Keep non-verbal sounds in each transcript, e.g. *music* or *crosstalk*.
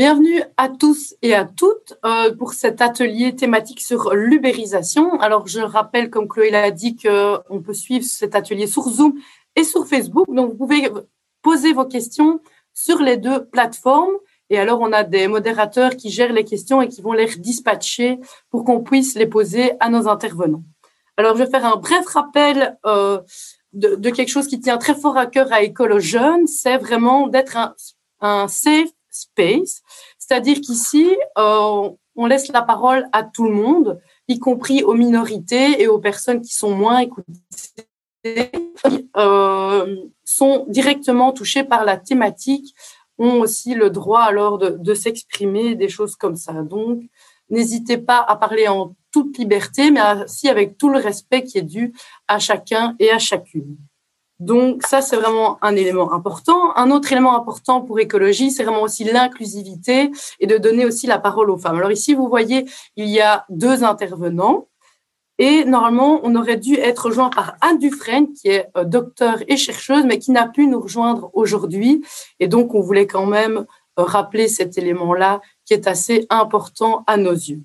Bienvenue à tous et à toutes euh, pour cet atelier thématique sur l'ubérisation. Alors, je rappelle, comme Chloé l'a dit, qu'on peut suivre cet atelier sur Zoom et sur Facebook. Donc, vous pouvez poser vos questions sur les deux plateformes. Et alors, on a des modérateurs qui gèrent les questions et qui vont les dispatcher pour qu'on puisse les poser à nos intervenants. Alors, je vais faire un bref rappel euh, de, quelque chose qui tient très fort à cœur à École aux jeunes. C'est vraiment d'être un, un safe space, c'est-à-dire qu'ici, euh, on laisse la parole à tout le monde, y compris aux minorités et aux personnes qui sont moins écoutées, euh, sont directement touchées par la thématique, ont aussi le droit alors de, de s'exprimer, des choses comme ça. Donc, n'hésitez pas à parler en toute liberté, mais aussi avec tout le respect qui est dû à chacun et à chacune. Donc ça, c'est vraiment un élément important. Un autre élément important pour écologie, c'est vraiment aussi l'inclusivité et de donner aussi la parole aux femmes. Alors ici, vous voyez, il y a deux intervenants. Et normalement, on aurait dû être rejoint par Anne Dufresne, qui est euh, docteur et chercheuse, mais qui n'a pu nous rejoindre aujourd'hui. Et donc, on voulait quand même euh, rappeler cet élément-là qui est assez important à nos yeux.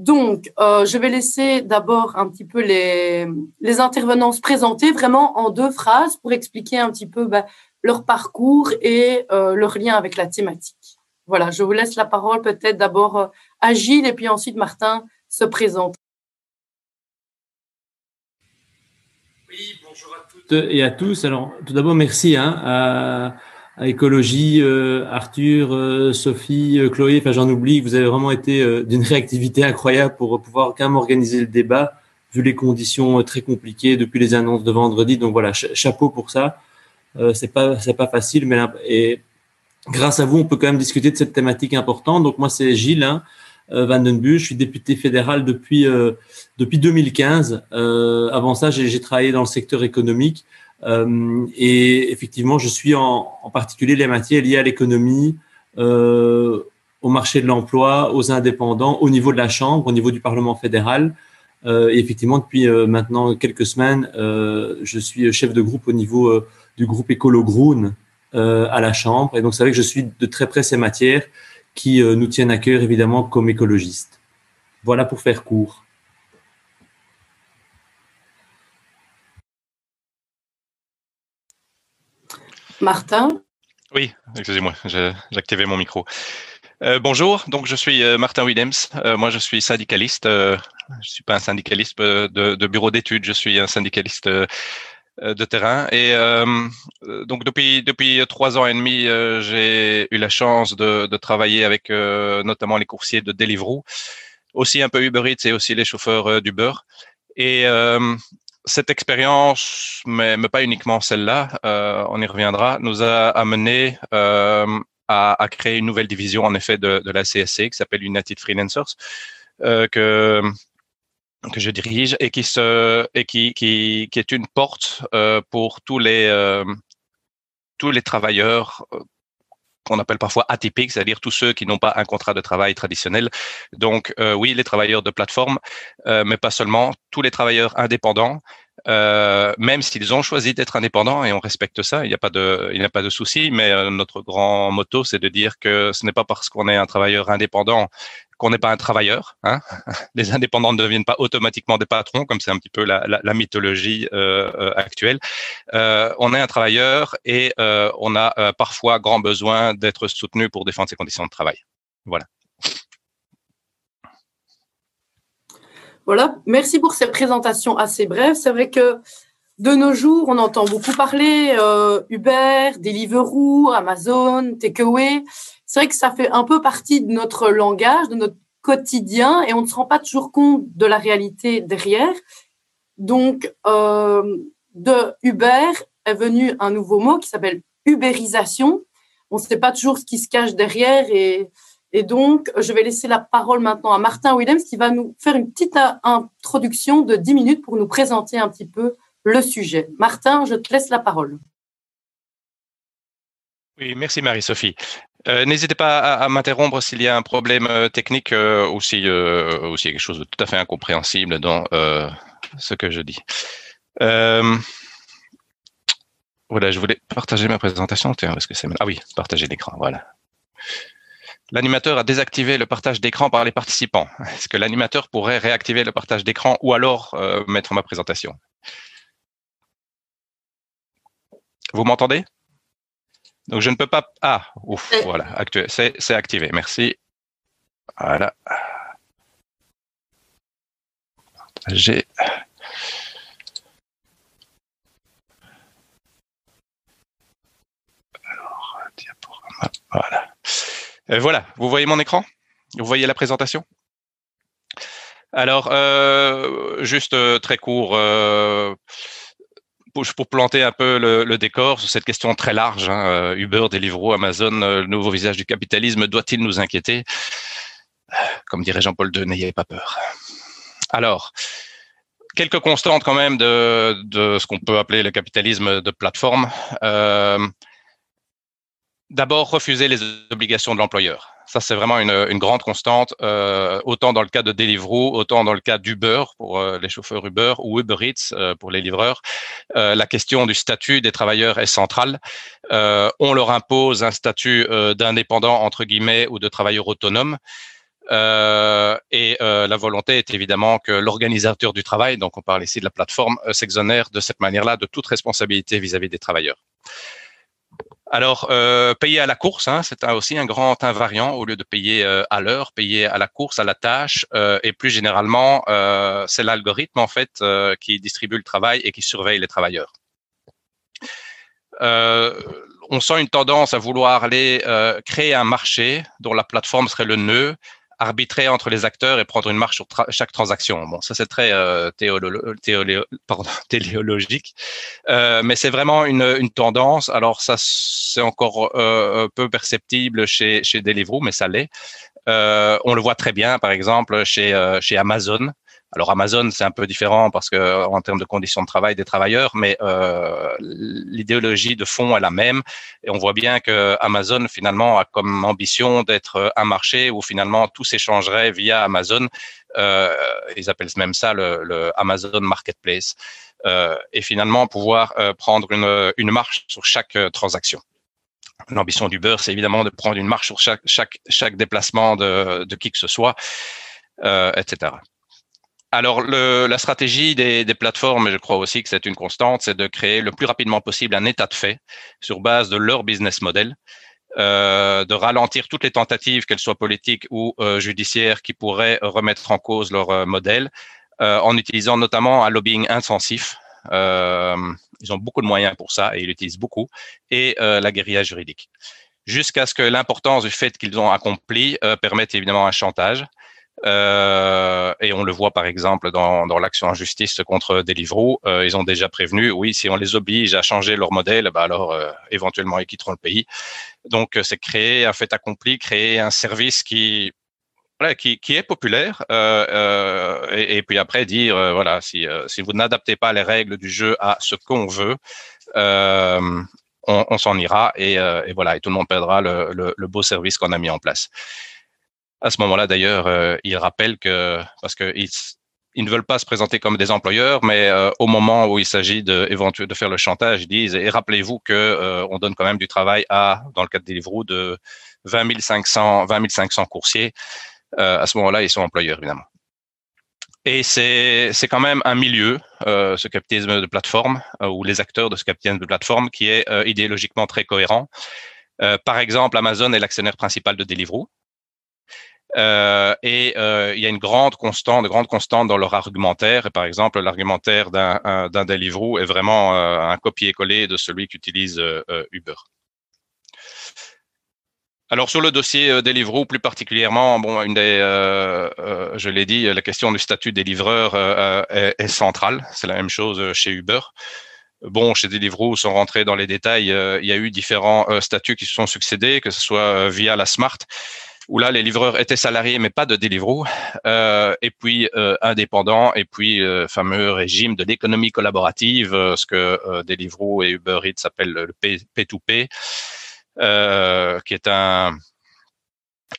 Donc, euh, je vais laisser d'abord un petit peu les, les, intervenants se présenter vraiment en deux phrases pour expliquer un petit peu bah, leur parcours et euh, leur lien avec la thématique. Voilà, je vous laisse la parole peut-être d'abord euh, à Gilles et puis ensuite Martin se présente. Oui, bonjour à toutes et à tous. Alors, tout d'abord, merci hein, écologie, euh, Arthur, euh, Sophie, euh, Chloé, enfin j'en oublie, vous avez vraiment été d'une *laughs* réactivité incroyable pour pouvoir quand même organiser le débat, vu les conditions très compliquées depuis les annonces de vendredi. Donc voilà, chapeau pour ça. c'est pas c'est pas facile, mais et grâce à vous, on peut quand même discuter de cette thématique importante. Donc moi c'est Gilles hein, Van Den je suis député fédéral depuis depuis 2015. avant ça, j'ai travaillé dans le secteur économique. Euh, et effectivement, je suis en, particulier les matières liées à l'économie, euh, au marché de l'emploi, aux indépendants, au niveau de la Chambre, au niveau du Parlement fédéral. Euh, et effectivement, depuis maintenant quelques semaines, je suis chef de groupe au niveau du groupe Écolo Groen à la Chambre. Et donc, c'est vrai que je suis de très près ces matières qui nous tiennent à cœur, évidemment, comme écologistes. Voilà pour faire court. Martin Oui, excusez-moi, activé mon micro. Euh, bonjour, donc je suis euh, Martin Williams. Euh, moi, je suis syndicaliste. je ne suis pas un syndicaliste de, bureau d'études, je suis un syndicaliste de terrain. Et donc depuis depuis trois ans et demi, j'ai eu la chance de, travailler avec notamment les coursiers de Deliveroo, aussi un peu Uber Eats et aussi les chauffeurs d'Uber. Cette expérience, mais, pas uniquement celle-là, euh, on y reviendra, nous a amené euh, à, créer une nouvelle division en effet de, la CSC qui s'appelle United Freelancers, euh, que je dirige et qui est une porte pour tous tous les travailleurs qu'on appelle parfois atypiques, c'est-à-dire tous ceux qui n'ont pas un contrat de travail traditionnel. Donc euh, oui, les travailleurs de plateforme, euh, mais pas seulement, tous les travailleurs indépendants, euh, même s'ils ont choisi d'être indépendants et on respecte ça, il n'y a pas de, il n'y a pas de souci. Mais notre grand motto, c'est de dire que ce n'est pas parce qu'on est un travailleur indépendant qu'on n'est pas un travailleur. Hein. *laughs* Les indépendants ne deviennent pas automatiquement des patrons, comme c'est un petit peu la, mythologie euh, euh actuelle. Euh, on est un travailleur et on a parfois grand besoin d'être soutenu pour défendre ses conditions de travail. Voilà. Voilà, merci pour cette présentation assez brève. C'est vrai que de nos jours, on entend beaucoup parler euh, Uber, Deliveroo, Amazon, Takeaway. C'est vrai que ça fait un peu partie de notre langage, de notre quotidien, et on ne se rend pas toujours compte de la réalité derrière. Donc, euh, de Uber est venu un nouveau mot qui s'appelle ubérisation. On ne sait pas toujours ce qui se cache derrière et et donc, je vais laisser la parole maintenant à Martin Williams qui va nous faire une petite introduction de 10 minutes pour nous présenter un petit peu le sujet. Martin, je te laisse la parole. Oui, merci Marie-Sophie. Euh, N'hésitez pas à, m'interrompre s'il y a un problème euh, technique euh, ou s'il y a quelque chose de tout à fait incompréhensible dans ce que je dis. Voilà, je voulais partager ma présentation. Tiens, parce que c'est ah oui, partager l'écran. Voilà. L'animateur a désactivé le partage d'écran par les participants. Est-ce que l'animateur pourrait réactiver le partage d'écran ou alors mettre ma présentation? Vous m'entendez? Donc je ne peux pas. Ah, ouf, voilà, c'est activé. Merci. Voilà. J'ai. Alors, diaporama. Voilà. Euh, voilà, vous voyez mon écran? Vous voyez la présentation? Alors, euh, juste euh, très court, pour, planter un peu le, décor sur cette question très large, hein, Uber, Deliveroo, Amazon, le nouveau visage du capitalisme, doit-il nous inquiéter? Comme dirait Jean-Paul II, n'ayez pas peur. Alors, quelques constantes quand même de, de ce qu'on peut appeler le capitalisme de plateforme. D'abord, refuser les obligations de l'employeur. Ça, c'est vraiment une, une, grande constante, euh, autant dans le cas de Deliveroo, autant dans le cas d'Uber pour euh, les chauffeurs Uber ou Uber Eats euh, pour les livreurs. Euh, la question du statut des travailleurs est centrale. on leur impose un statut d'indépendant, entre guillemets, ou de travailleur autonome. et la volonté est évidemment que l'organisateur du travail, donc on parle ici de la plateforme, s'exonère de cette manière-là de toute responsabilité vis à -vis des travailleurs. Alors, euh, payer à la course, hein, c'est aussi un grand invariant au lieu de payer euh, à l'heure, payer à la course, à la tâche, euh, et plus généralement, c'est l'algorithme en fait qui distribue le travail et qui surveille les travailleurs. on sent une tendance à vouloir aller créer un marché dont la plateforme serait le nœud arbitrer entre les acteurs et prendre une marche sur chaque transaction. Bon, ça c'est très euh, *laughs* téléologique, euh, mais c'est vraiment une, une, tendance. Alors ça c'est encore euh, peu perceptible chez chez Deliveroo, mais ça l'est. Euh, on le voit très bien, par exemple, chez euh, chez Amazon. Alors Amazon, c'est un peu différent parce que en termes de conditions de travail des travailleurs, mais euh, l'idéologie de fond est la même. Et on voit bien que Amazon finalement a comme ambition d'être un marché où finalement tout s'échangerait via Amazon. Euh, ils appellent même ça le, le Amazon Marketplace. Euh, et finalement pouvoir euh, prendre une, une marche sur chaque euh, transaction. L'ambition du beurre, c'est évidemment de prendre une marche sur chaque, chaque, chaque déplacement de, de qui que ce soit, euh, etc. Alors, le, la stratégie des, plateformes, et je crois aussi que c'est une constante, c'est de créer le plus rapidement possible un état de fait sur base de leur business model, euh, de ralentir toutes les tentatives, qu'elles soient politiques ou euh, judiciaires, qui pourraient remettre en cause leur euh, modèle, en utilisant notamment un lobbying intensif. Ils ont beaucoup de moyens pour ça et ils l'utilisent beaucoup, et la guérilla juridique jusqu'à ce que l'importance du fait qu'ils ont accompli permette évidemment un chantage. Euh, et on le voit par exemple dans, l'action en justice contre Deliveroo. Euh, ils ont déjà prévenu, oui, si on les oblige à changer leur modèle, bah alors euh, éventuellement ils quitteront le pays. Donc c'est créer un fait accompli, créer un service qui qui, est populaire, euh, et, puis après dire voilà si vous n'adaptez pas les règles du jeu à ce qu'on veut, on, s'en ira et, voilà et tout le monde perdra le beau service qu'on a mis en place. À ce moment-là, d'ailleurs, euh, ils rappellent que parce que ils, ne veulent pas se présenter comme des employeurs, mais euh, au moment où il s'agit de, de faire le chantage, ils disent et rappelez-vous que euh, on donne quand même du travail à, dans le cas de Deliveroo, de 20 500, 20 500 coursiers. à ce moment-là, ils sont employeurs évidemment. Et c'est quand même un milieu, ce capitalisme de plateforme, ou les acteurs de ce capitalisme de plateforme, qui est idéologiquement très cohérent. par exemple, Amazon est l'actionnaire principal de Deliveroo. Euh, et euh, il y a une grande constante, de grande constante dans leur argumentaire. Et par exemple, l'argumentaire d'un Deliveroo est vraiment euh, un copier-coller de celui qu'utilise Uber. Alors sur le dossier Deliveroo plus particulièrement, bon, une des, je l'ai dit, la question du statut des livreurs est, est, centrale. C'est la même chose chez Uber. Bon, chez Deliveroo, sans rentrer dans les détails, il y a eu différents statuts qui se sont succédés, que ce soit via la Smart où là les livreurs étaient salariés mais pas de Deliveroo, euh, et puis euh, indépendants, et puis euh, fameux régime de l'économie collaborative, ce que Deliveroo et Uber Eats s'appellent le P2P, euh, qui est un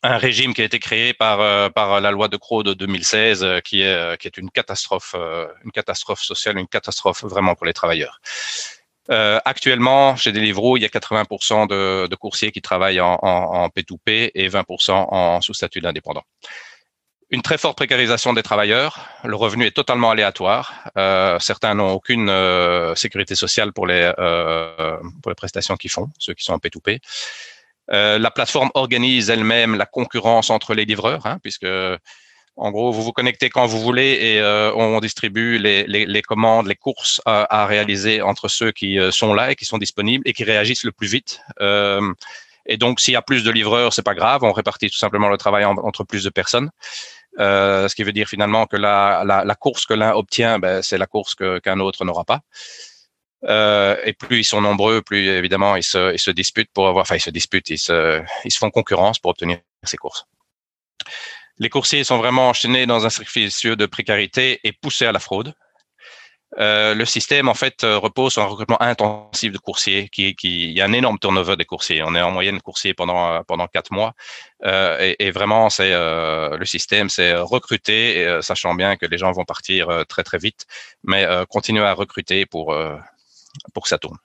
régime qui a été créé par par la loi de Croix de 2016, qui est qui est une catastrophe, une catastrophe sociale, une catastrophe vraiment pour les travailleurs. Actuellement, chez Deliveroo, il y a 80% de, de, coursiers qui travaillent en, en, en P2P et 20% en sous-statut d'indépendant une très forte précarisation des travailleurs. Le revenu est totalement aléatoire. Euh, certains n'ont aucune euh, sécurité sociale pour les, euh, pour les prestations qu'ils font, ceux qui sont en P2P. Euh, la plateforme organise elle-même la concurrence entre les livreurs, hein, puisque en gros, vous vous connectez quand vous voulez et euh, on distribue les, commandes, les courses à, réaliser entre ceux qui euh, sont là et qui sont disponibles et qui réagissent le plus vite. et donc, s'il y a plus de livreurs, c'est pas grave, on répartit tout simplement le travail entre plus de personnes. Euh, ce qui veut dire finalement que la, course que l'un obtient, ben, c'est la course qu'un autre n'aura pas. Euh, et plus ils sont nombreux, plus évidemment ils se, disputent pour avoir, enfin ils se disputent, ils se font concurrence pour obtenir ces courses. Les coursiers sont vraiment enchaînés dans un cercle de précarité et poussés à la fraude. Euh, le système en fait euh, repose sur un recrutement intensif de coursiers. Il y a un énorme turnover des coursiers. On est en moyenne coursier pendant euh, quatre mois, et, vraiment c'est le système, c'est recruter, sachant bien que les gens vont partir très très vite, mais continuer à recruter pour pour que ça tourne.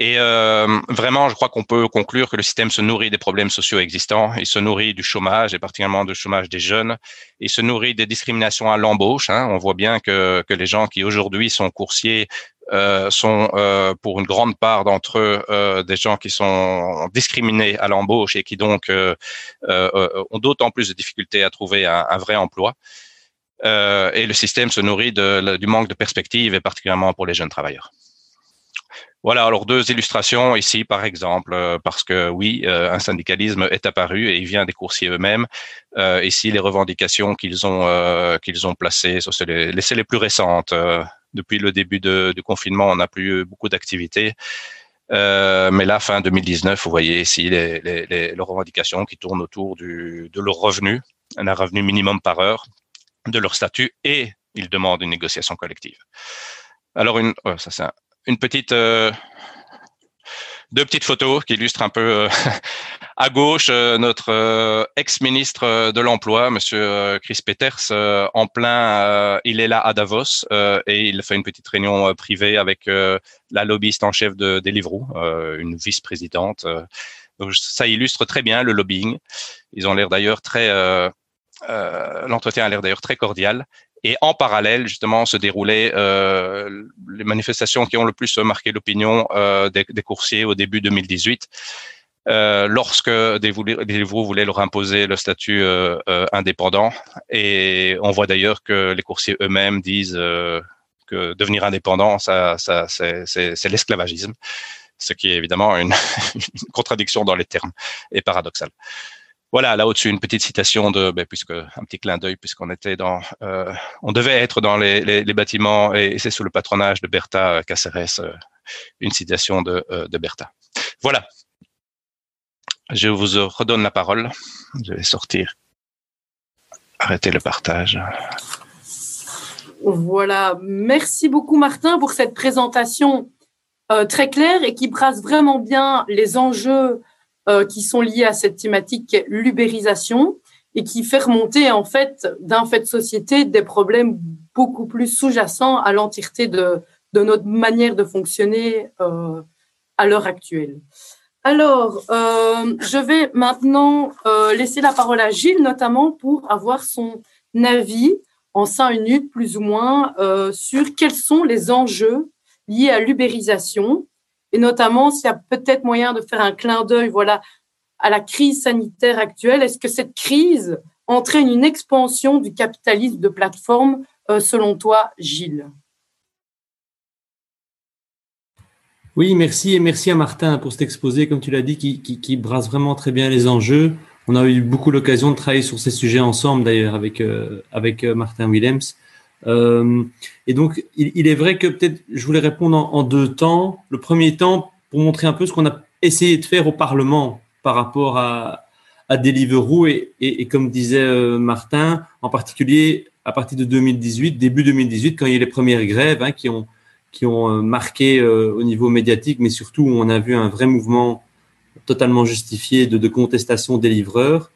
Et euh, vraiment, je crois qu'on peut conclure que le système se nourrit des problèmes sociaux existants. Il se nourrit du chômage, et particulièrement du chômage des jeunes. Il se nourrit des discriminations à l'embauche. Hein. On voit bien que, les gens qui aujourd'hui sont coursiers euh, sont euh, pour une grande part d'entre eux des gens qui sont discriminés à l'embauche et qui donc ont d'autant plus de difficultés à trouver un, vrai emploi. et le système se nourrit du manque de perspective, et particulièrement pour les jeunes travailleurs. Voilà, alors deux illustrations ici, par exemple, euh, parce que oui, euh, un syndicalisme est apparu et il vient des coursiers eux-mêmes. Euh, ici, les revendications qu'ils ont placées, c'est les, les, plus récentes. depuis le début du confinement, on n'a plus eu beaucoup d'activités. mais là, fin 2019, vous voyez ici les, revendications qui tournent autour du, de leur revenu, un revenu minimum par heure, de leur statut, et ils demandent une négociation collective. Alors, une, oh, ça c'est petite euh, deux petites photos qui illustrent un peu euh, *laughs* à gauche euh, notre ex-ministre de l'emploi, Monsieur Chris Peters, en plein, il est là à Davos et il fait une petite réunion privée avec la lobbyiste en chef de Deliveroo, une vice-présidente. donc ça illustre très bien le lobbying. Ils ont l'air d'ailleurs très l'entretien a l'air d'ailleurs très cordial. Et en parallèle, justement, se déroulaient euh, les manifestations qui ont le plus marqué l'opinion euh, des, coursiers au début 2018. Euh, lorsque des vous voulaient leur imposer le statut euh, indépendant. Et on voit d'ailleurs que les coursiers eux-mêmes disent que devenir indépendant, ça, c'est l'esclavagisme, ce qui est évidemment une, *laughs* contradiction dans les termes et paradoxal. Voilà, là au-dessus, une petite citation de, ben, puisque un petit clin d'œil, puisqu'on était dans, euh, on devait être dans les, les, bâtiments, et, c'est sous le patronage de Bertha Caceres, euh, une citation de, euh, de Bertha. Voilà. Je vous redonne la parole. Je vais sortir. Arrêtez le partage. Voilà. Merci beaucoup, Martin, pour cette présentation euh, très claire et qui brasse vraiment bien les enjeux euh, qui sont liées à cette thématique l'ubérisation et qui fait remonter en fait d'un fait de société des problèmes beaucoup plus sous-jacents à l'entièreté de, notre manière de fonctionner euh, à l'heure actuelle. Alors, euh, je vais maintenant laisser la parole à Gilles, notamment pour avoir son avis en cinq minutes, plus ou moins, sur quels sont les enjeux liés à l'ubérisation et notamment s'il y a peut-être moyen de faire un clin d'œil voilà, à la crise sanitaire actuelle. Est-ce que cette crise entraîne une expansion du capitalisme de plateforme, euh, selon toi, Gilles? Oui, merci et merci à Martin pour cet exposé, comme tu l'as dit, qui, brasse vraiment très bien les enjeux. On a eu beaucoup l'occasion de travailler sur ces sujets ensemble, d'ailleurs, avec, euh, avec euh, Martin Willems. Euh, et donc, il, est vrai que peut-être je voulais répondre en, deux temps. Le premier temps, pour montrer un peu ce qu'on a essayé de faire au Parlement par rapport à, à Deliveroo et, et, comme disait euh, Martin, en particulier à partir de 2018, début 2018, quand il y a les premières grèves hein, qui ont, qui ont euh, marqué au niveau médiatique, mais surtout où on a vu un vrai mouvement totalement justifié de, contestation des livreurs.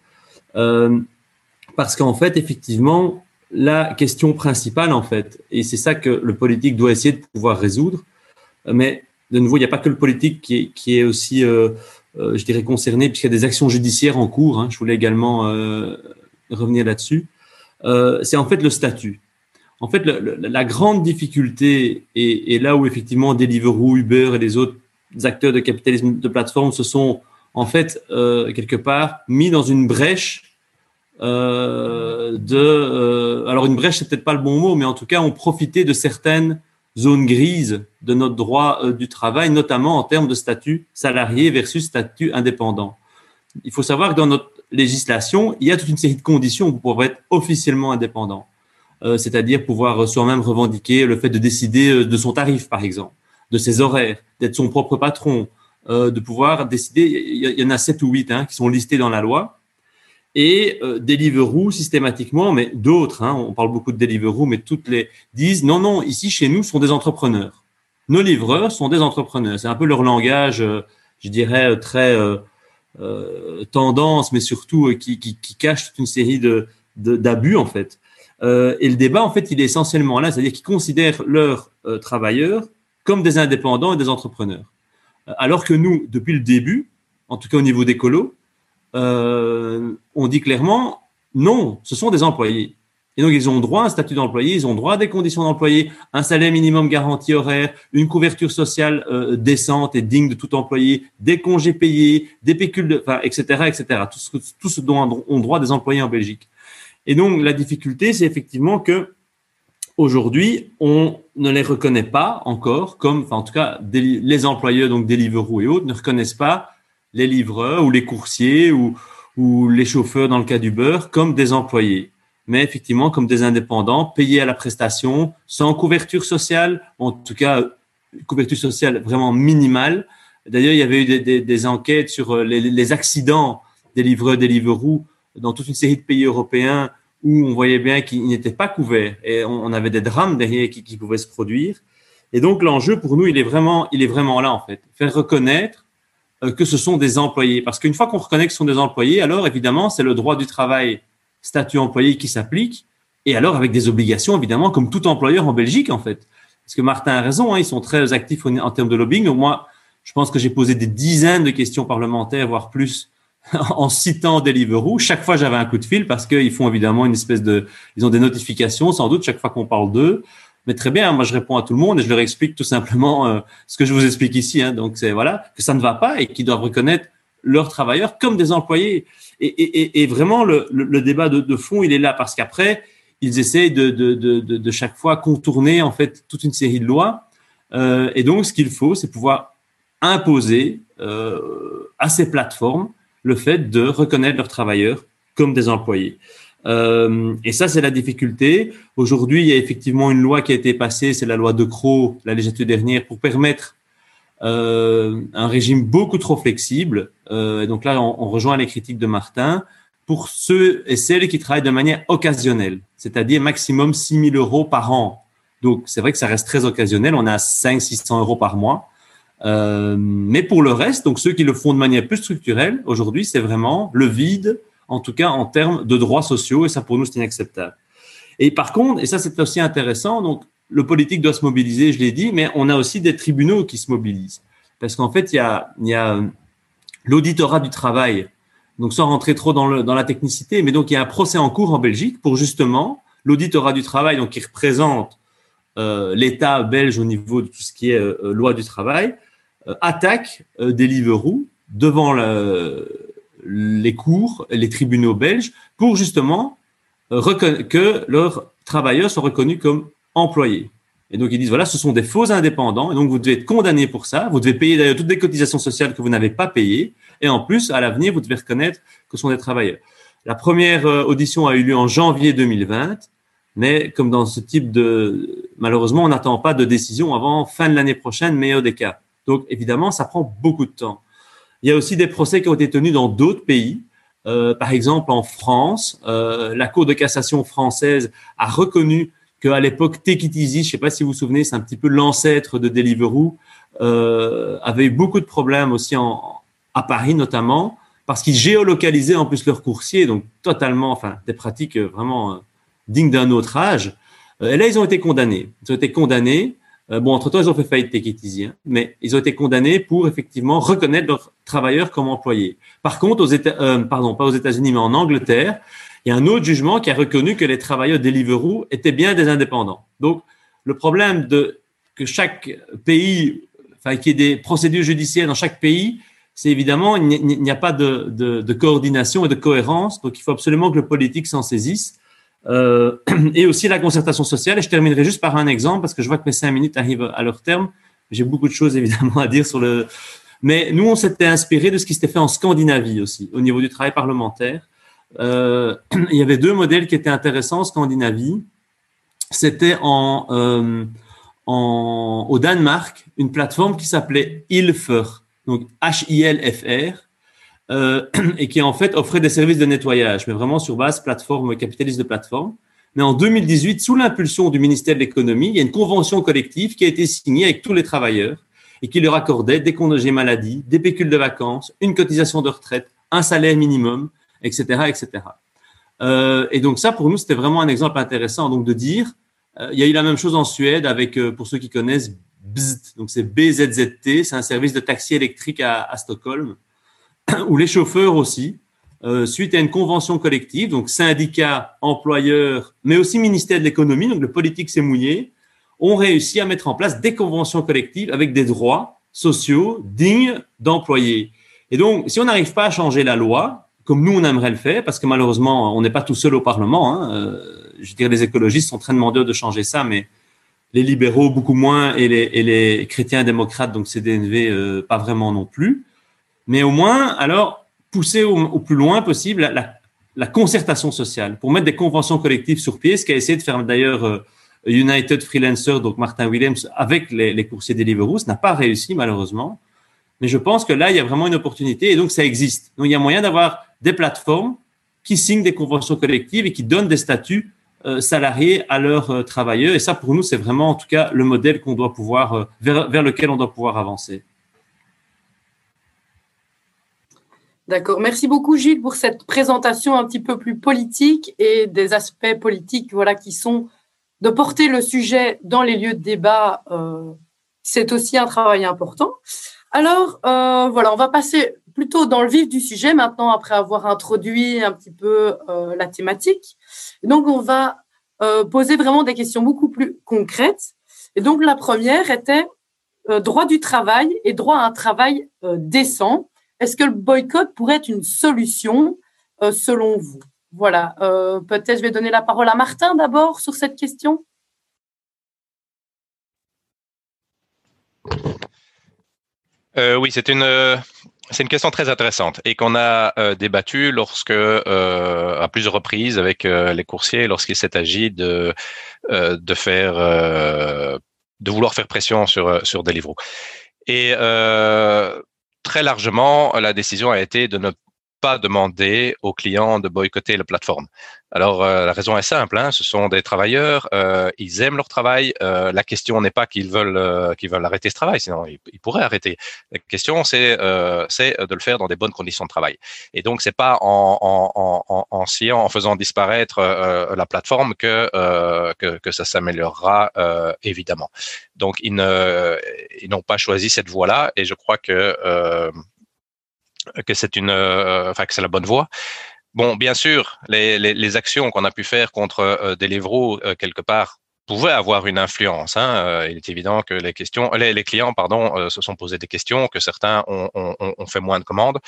Parce qu'en fait, effectivement, la question principale, en fait, et c'est ça que le politique doit essayer de pouvoir résoudre, mais de nouveau, il n'y a pas que le politique qui est, qui est aussi, euh, euh, je dirais, concerné, puisqu'il y a des actions judiciaires en cours. Hein, je voulais également euh, revenir là-dessus. c'est en fait le statut. En fait, la grande difficulté, et, là où effectivement Deliveroo, Uber et les autres acteurs de capitalisme de plateforme se sont en fait quelque part mis dans une brèche euh, de, alors une brèche c'est peut-être pas le bon mot, mais en tout cas ont profité de certaines zone grise de notre droit euh, du travail, notamment en termes de statut salarié versus statut indépendant. Il faut savoir que dans notre législation, il y a toute une série de conditions pour être officiellement indépendant, euh, c'est-à-dire pouvoir soi-même revendiquer le fait de décider euh, de son tarif, par exemple, de ses horaires, d'être son propre patron, de pouvoir décider. Il y en a sept ou huit hein, qui sont listés dans la loi et euh, Deliveroo systématiquement, mais d'autres, hein, on parle beaucoup de Deliveroo, mais toutes les disent non, non, ici chez nous sont des entrepreneurs. Nos livreurs sont des entrepreneurs. C'est un peu leur langage, euh, je dirais, très euh, euh tendance, mais surtout euh, qui, qui, qui, cache toute une série de d'abus en fait. et le débat, en fait, il est essentiellement là, c'est-à-dire qu'ils considèrent leurs travailleurs comme des indépendants et des entrepreneurs. Alors que nous, depuis le début, en tout cas au niveau des colos, euh, on dit clairement non, ce sont des employés. Et donc, ils ont droit à un statut d'employé, ils ont droit à des conditions d'employé, un salaire minimum garanti horaire, une couverture sociale euh, décente et digne de tout employé, des congés payés, des pécules, enfin, etc., etc. Tout ce, tout ce dont ont droit des employés en Belgique. Et donc, la difficulté, c'est effectivement que aujourd'hui, on ne les reconnaît pas encore comme, enfin, en tout cas, les employeurs, donc Deliveroo et autres, ne reconnaissent pas les livreurs ou les coursiers ou, les chauffeurs dans le cas du beurre comme des employés, mais effectivement comme des indépendants payés à la prestation, sans couverture sociale, en tout cas couverture sociale vraiment minimale. D'ailleurs, il y avait eu des, enquêtes sur euh, les, accidents des livreurs, des livreurs dans toute une série de pays européens où on voyait bien qu'ils n'étaient pas couverts et on, avait des drames derrière qui, qui pouvaient se produire. Et donc l'enjeu pour nous, il est vraiment, il est vraiment là en fait, faire reconnaître euh, que ce sont des employés. Parce qu'une fois qu'on reconnaît que ce sont des employés, alors évidemment, c'est le droit du travail, statut employé qui s'applique. Et alors avec des obligations, évidemment, comme tout employeur en Belgique, en fait. Parce que Martin a raison, hein, ils sont très actifs en, termes de lobbying. Moi, je pense que j'ai posé des dizaines de questions parlementaires, voire plus, *laughs* en citant Deliveroo. Chaque fois, j'avais un coup de fil parce qu'ils font évidemment une espèce de, ils ont des notifications, sans doute, chaque fois qu'on parle d'eux. Mais très bien, moi je réponds à tout le monde et je leur explique tout simplement euh, ce que je vous explique ici. Hein. Donc c'est voilà que ça ne va pas et qu'ils doivent reconnaître leurs travailleurs comme des employés. Et, vraiment le, débat de, fond il est là parce qu'après ils essayent de, chaque fois contourner en fait toute une série de lois. Euh, et donc ce qu'il faut, c'est pouvoir imposer euh, à ces plateformes le fait de reconnaître leurs travailleurs comme des employés. Euh, et ça, c'est la difficulté. Aujourd'hui, il y a effectivement une loi qui a été passée, c'est la loi de Croo, la législature dernière, pour permettre euh, un régime beaucoup trop flexible. Euh, et donc là, on, on, rejoint les critiques de Martin pour ceux et celles qui travaillent de manière occasionnelle, c'est-à-dire maximum 6 000 euros par an. Donc, c'est vrai que ça reste très occasionnel. On a 5 600 euros par mois. Euh, mais pour le reste, donc ceux qui le font de manière plus structurelle, aujourd'hui, c'est vraiment le vide en tout cas en termes de droits sociaux, et ça pour nous c'est inacceptable. Et par contre, et ça c'est aussi intéressant, donc le politique doit se mobiliser, je l'ai dit, mais on a aussi des tribunaux qui se mobilisent. Parce qu'en fait, il y a, euh, l'auditorat du travail, donc sans rentrer trop dans, la technicité, mais donc il y a un procès en cours en Belgique pour justement l'auditorat du travail, donc qui représente euh, l'État belge au niveau de tout ce qui est euh, loi du travail, attaque Deliveroo devant le, les cours, les tribunaux belges, pour justement euh, que leurs travailleurs soient reconnus comme employés. Et donc ils disent voilà, ce sont des faux indépendants, et donc vous devez être condamné pour ça. Vous devez payer d'ailleurs toutes les cotisations sociales que vous n'avez pas payées, et en plus à l'avenir vous devez reconnaître que ce sont des travailleurs. La première euh, audition a eu lieu en janvier 2020, mais comme dans ce type de malheureusement on n'attend pas de décision avant fin de l'année prochaine, meilleur des cas. Donc évidemment ça prend beaucoup de temps. Il y a aussi des procès qui ont été tenus dans d'autres pays. Euh, par exemple, en France, euh, la Cour de cassation française a reconnu qu'à l'époque, Take je ne sais pas si vous vous souvenez, c'est un petit peu l'ancêtre de Deliveroo, euh, avait eu beaucoup de problèmes aussi en, à Paris notamment, parce qu'ils géolocalisaient en plus leurs coursiers, donc totalement, enfin, des pratiques vraiment dignes d'un autre âge. et là, ils ont été condamnés. Ils ont été condamnés bon, entre-temps, ils ont fait faillite Take mais ils ont été condamnés pour effectivement reconnaître leurs travailleurs comme employés. Par contre, aux États, pardon, pas aux États-Unis, mais en Angleterre, il y a un autre jugement qui a reconnu que les travailleurs Deliveroo étaient bien des indépendants. Donc, le problème de que chaque pays, enfin, qu'il y ait des procédures judiciaires dans chaque pays, c'est évidemment, il n'y a pas de, coordination et de cohérence. Donc, il faut absolument que le politique s'en saisisse. Euh, *clears throat* et aussi la concertation sociale. Et je terminerai juste par un exemple, parce que je vois que mes cinq minutes arrivent à leur terme. J'ai beaucoup de choses, évidemment, à dire sur le... Mais nous, on s'était inspiré de ce qui s'était fait en Scandinavie aussi, au niveau du travail parlementaire. Euh, *clears throat* il y avait deux modèles qui étaient intéressants en Scandinavie. C'était en, euh, au Danemark, une plateforme qui s'appelait Ilfer, donc H-I-L-F-R, euh, *clears throat* et qui en fait offrait des services de nettoyage, mais vraiment sur base plateforme capitaliste de plateforme. Mais en 2018, sous l'impulsion du ministère de l'économie, il y a une convention collective qui a été signée avec tous les travailleurs et qui leur accordait des congés maladie, des pécules de vacances, une cotisation de retraite, un salaire minimum, etc., etc. Euh, et donc ça, pour nous, c'était vraiment un exemple intéressant. Donc de dire, euh, il y a eu la même chose en Suède avec, pour ceux qui connaissent, BZT, donc c'est BZZT, c'est un service de taxi électrique à Stockholm, *clears throat* où les chauffeurs aussi, euh, suite à une convention collective, donc syndicats, employeurs, mais aussi ministère de l'économie, donc le politique s'est mouillé, ont réussi à mettre en place des conventions collectives avec des droits sociaux dignes d'employés. Et donc, si on n'arrive pas à changer la loi, comme nous on aimerait le faire, parce que malheureusement on n'est pas tout seul au Parlement. Hein, euh, je dirais les écologistes sont très demandeurs de changer ça, mais les libéraux beaucoup moins et les, chrétiens démocrates, donc CDNV, euh, pas vraiment non plus. Mais au moins, alors pousser au, plus loin possible la, concertation sociale pour mettre des conventions collectives sur pied, ce qu'a essayé de faire d'ailleurs euh, United Freelancer, donc Martin Williams, avec les, coursiers Deliveroo, ça n'a pas réussi malheureusement. Mais je pense que là, il y a vraiment une opportunité et donc ça existe. Donc il y a moyen d'avoir des plateformes qui signent des conventions collectives et qui donnent des statuts euh, salariés à leurs euh, travailleurs. Et ça, pour nous, c'est vraiment en tout cas le modèle qu'on doit pouvoir vers lequel on doit pouvoir avancer. D'accord. Merci beaucoup, Gilles, pour cette présentation un petit peu plus politique et des aspects politiques voilà, qui sont de porter le sujet dans les lieux de débat. Euh, c'est aussi un travail important. Alors, euh, voilà, on va passer plutôt dans le vif du sujet maintenant, après avoir introduit un petit peu euh, la thématique. Donc, on va poser vraiment des questions beaucoup plus concrètes. Et donc, la première était droit du travail et droit à un travail décent. Est-ce que le boycott pourrait être une solution euh, selon vous? Voilà, peut-être je vais donner la parole à Martin d'abord sur cette question. Euh, oui, c'est une euh, une question très intéressante et qu'on a euh, débattu lorsque euh, à plusieurs reprises avec euh, les coursiers lorsqu'il s'est agi de de faire de vouloir faire pression sur sur Deliveroo. Et très largement, la décision a été de ne pas demander aux clients de boycotter la plateforme. Alors euh, la raison est simple, hein, ce sont des travailleurs, euh, ils aiment leur travail. Euh, la question n'est pas qu'ils veulent qu'ils veulent arrêter ce travail, sinon ils, pourraient arrêter. La question c'est c'est de le faire dans des bonnes conditions de travail. Et donc c'est pas en en en faisant disparaître la plateforme que que, que ça s'améliorera évidemment. Donc ils ne ils n'ont pas choisi cette voie-là et je crois que que c'est une, enfin que c'est la bonne voie. Bon, bien sûr, les, les, les actions qu'on a pu faire contre euh, Deliveroo, euh, quelque part, pouvait avoir une influence. Hein. Euh, il est évident que les questions, les, les clients, pardon, euh, se sont posés des questions, que certains ont, ont, ont fait moins de commandes.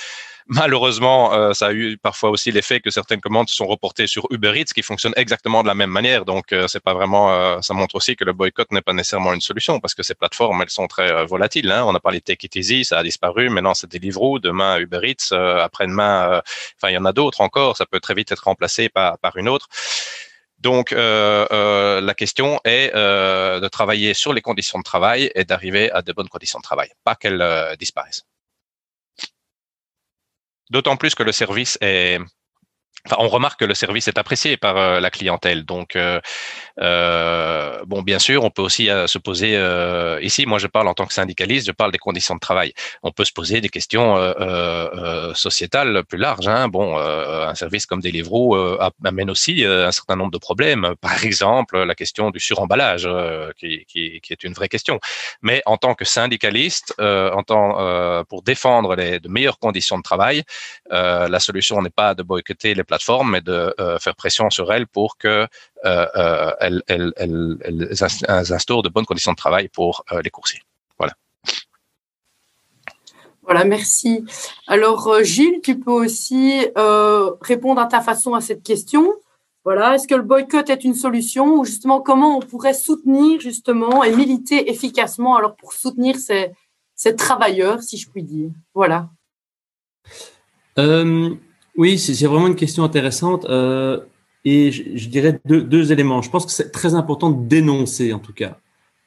Malheureusement, euh, ça a eu parfois aussi l'effet que certaines commandes sont reportées sur Uber Eats, qui fonctionne exactement de la même manière. Donc, euh, c'est pas vraiment. ça montre aussi que le boycott n'est pas nécessairement une solution, parce que ces plateformes, elles sont très volatiles. Hein. On a parlé de Take It Easy, ça a disparu. Maintenant, c'est Deliveroo. Demain, Uber Eats. après-demain, enfin, il y en a d'autres encore. Ça peut très vite être remplacé par, par une autre. Donc, euh, euh, la question est euh, de travailler sur les conditions de travail et d'arriver à de bonnes conditions de travail, pas qu'elles disparaissent. D'autant plus que le service est, On remarque que le service est apprécié par euh, la clientèle. Donc, euh, euh, bon, bien sûr, on peut aussi se poser ici. Moi, je parle en tant que syndicaliste, je parle des conditions de travail. On peut se poser des questions sociétales plus larges. Hein. Un service comme Deliveroo amène aussi un certain nombre de problèmes. Par exemple, la question du suremballage, qui, est une vraie question. Mais en tant que syndicaliste, en tant, pour défendre les, de meilleures conditions de travail, la solution n'est pas de boycotter les plateforme et de euh, faire pression sur elles pour que euh, euh, elles, instaurent de bonnes conditions de travail pour les coursiers. Voilà. Voilà, merci. Alors, Gilles, tu peux aussi répondre à ta façon à cette question. Voilà, est-ce que le boycott est une solution ou justement comment on pourrait soutenir justement et militer efficacement alors pour soutenir ces, ces travailleurs, si je puis dire? Voilà. Oui, c'est vraiment une question intéressante. Euh, et je, dirais deux, éléments. Je pense que c'est très important de dénoncer, en tout cas.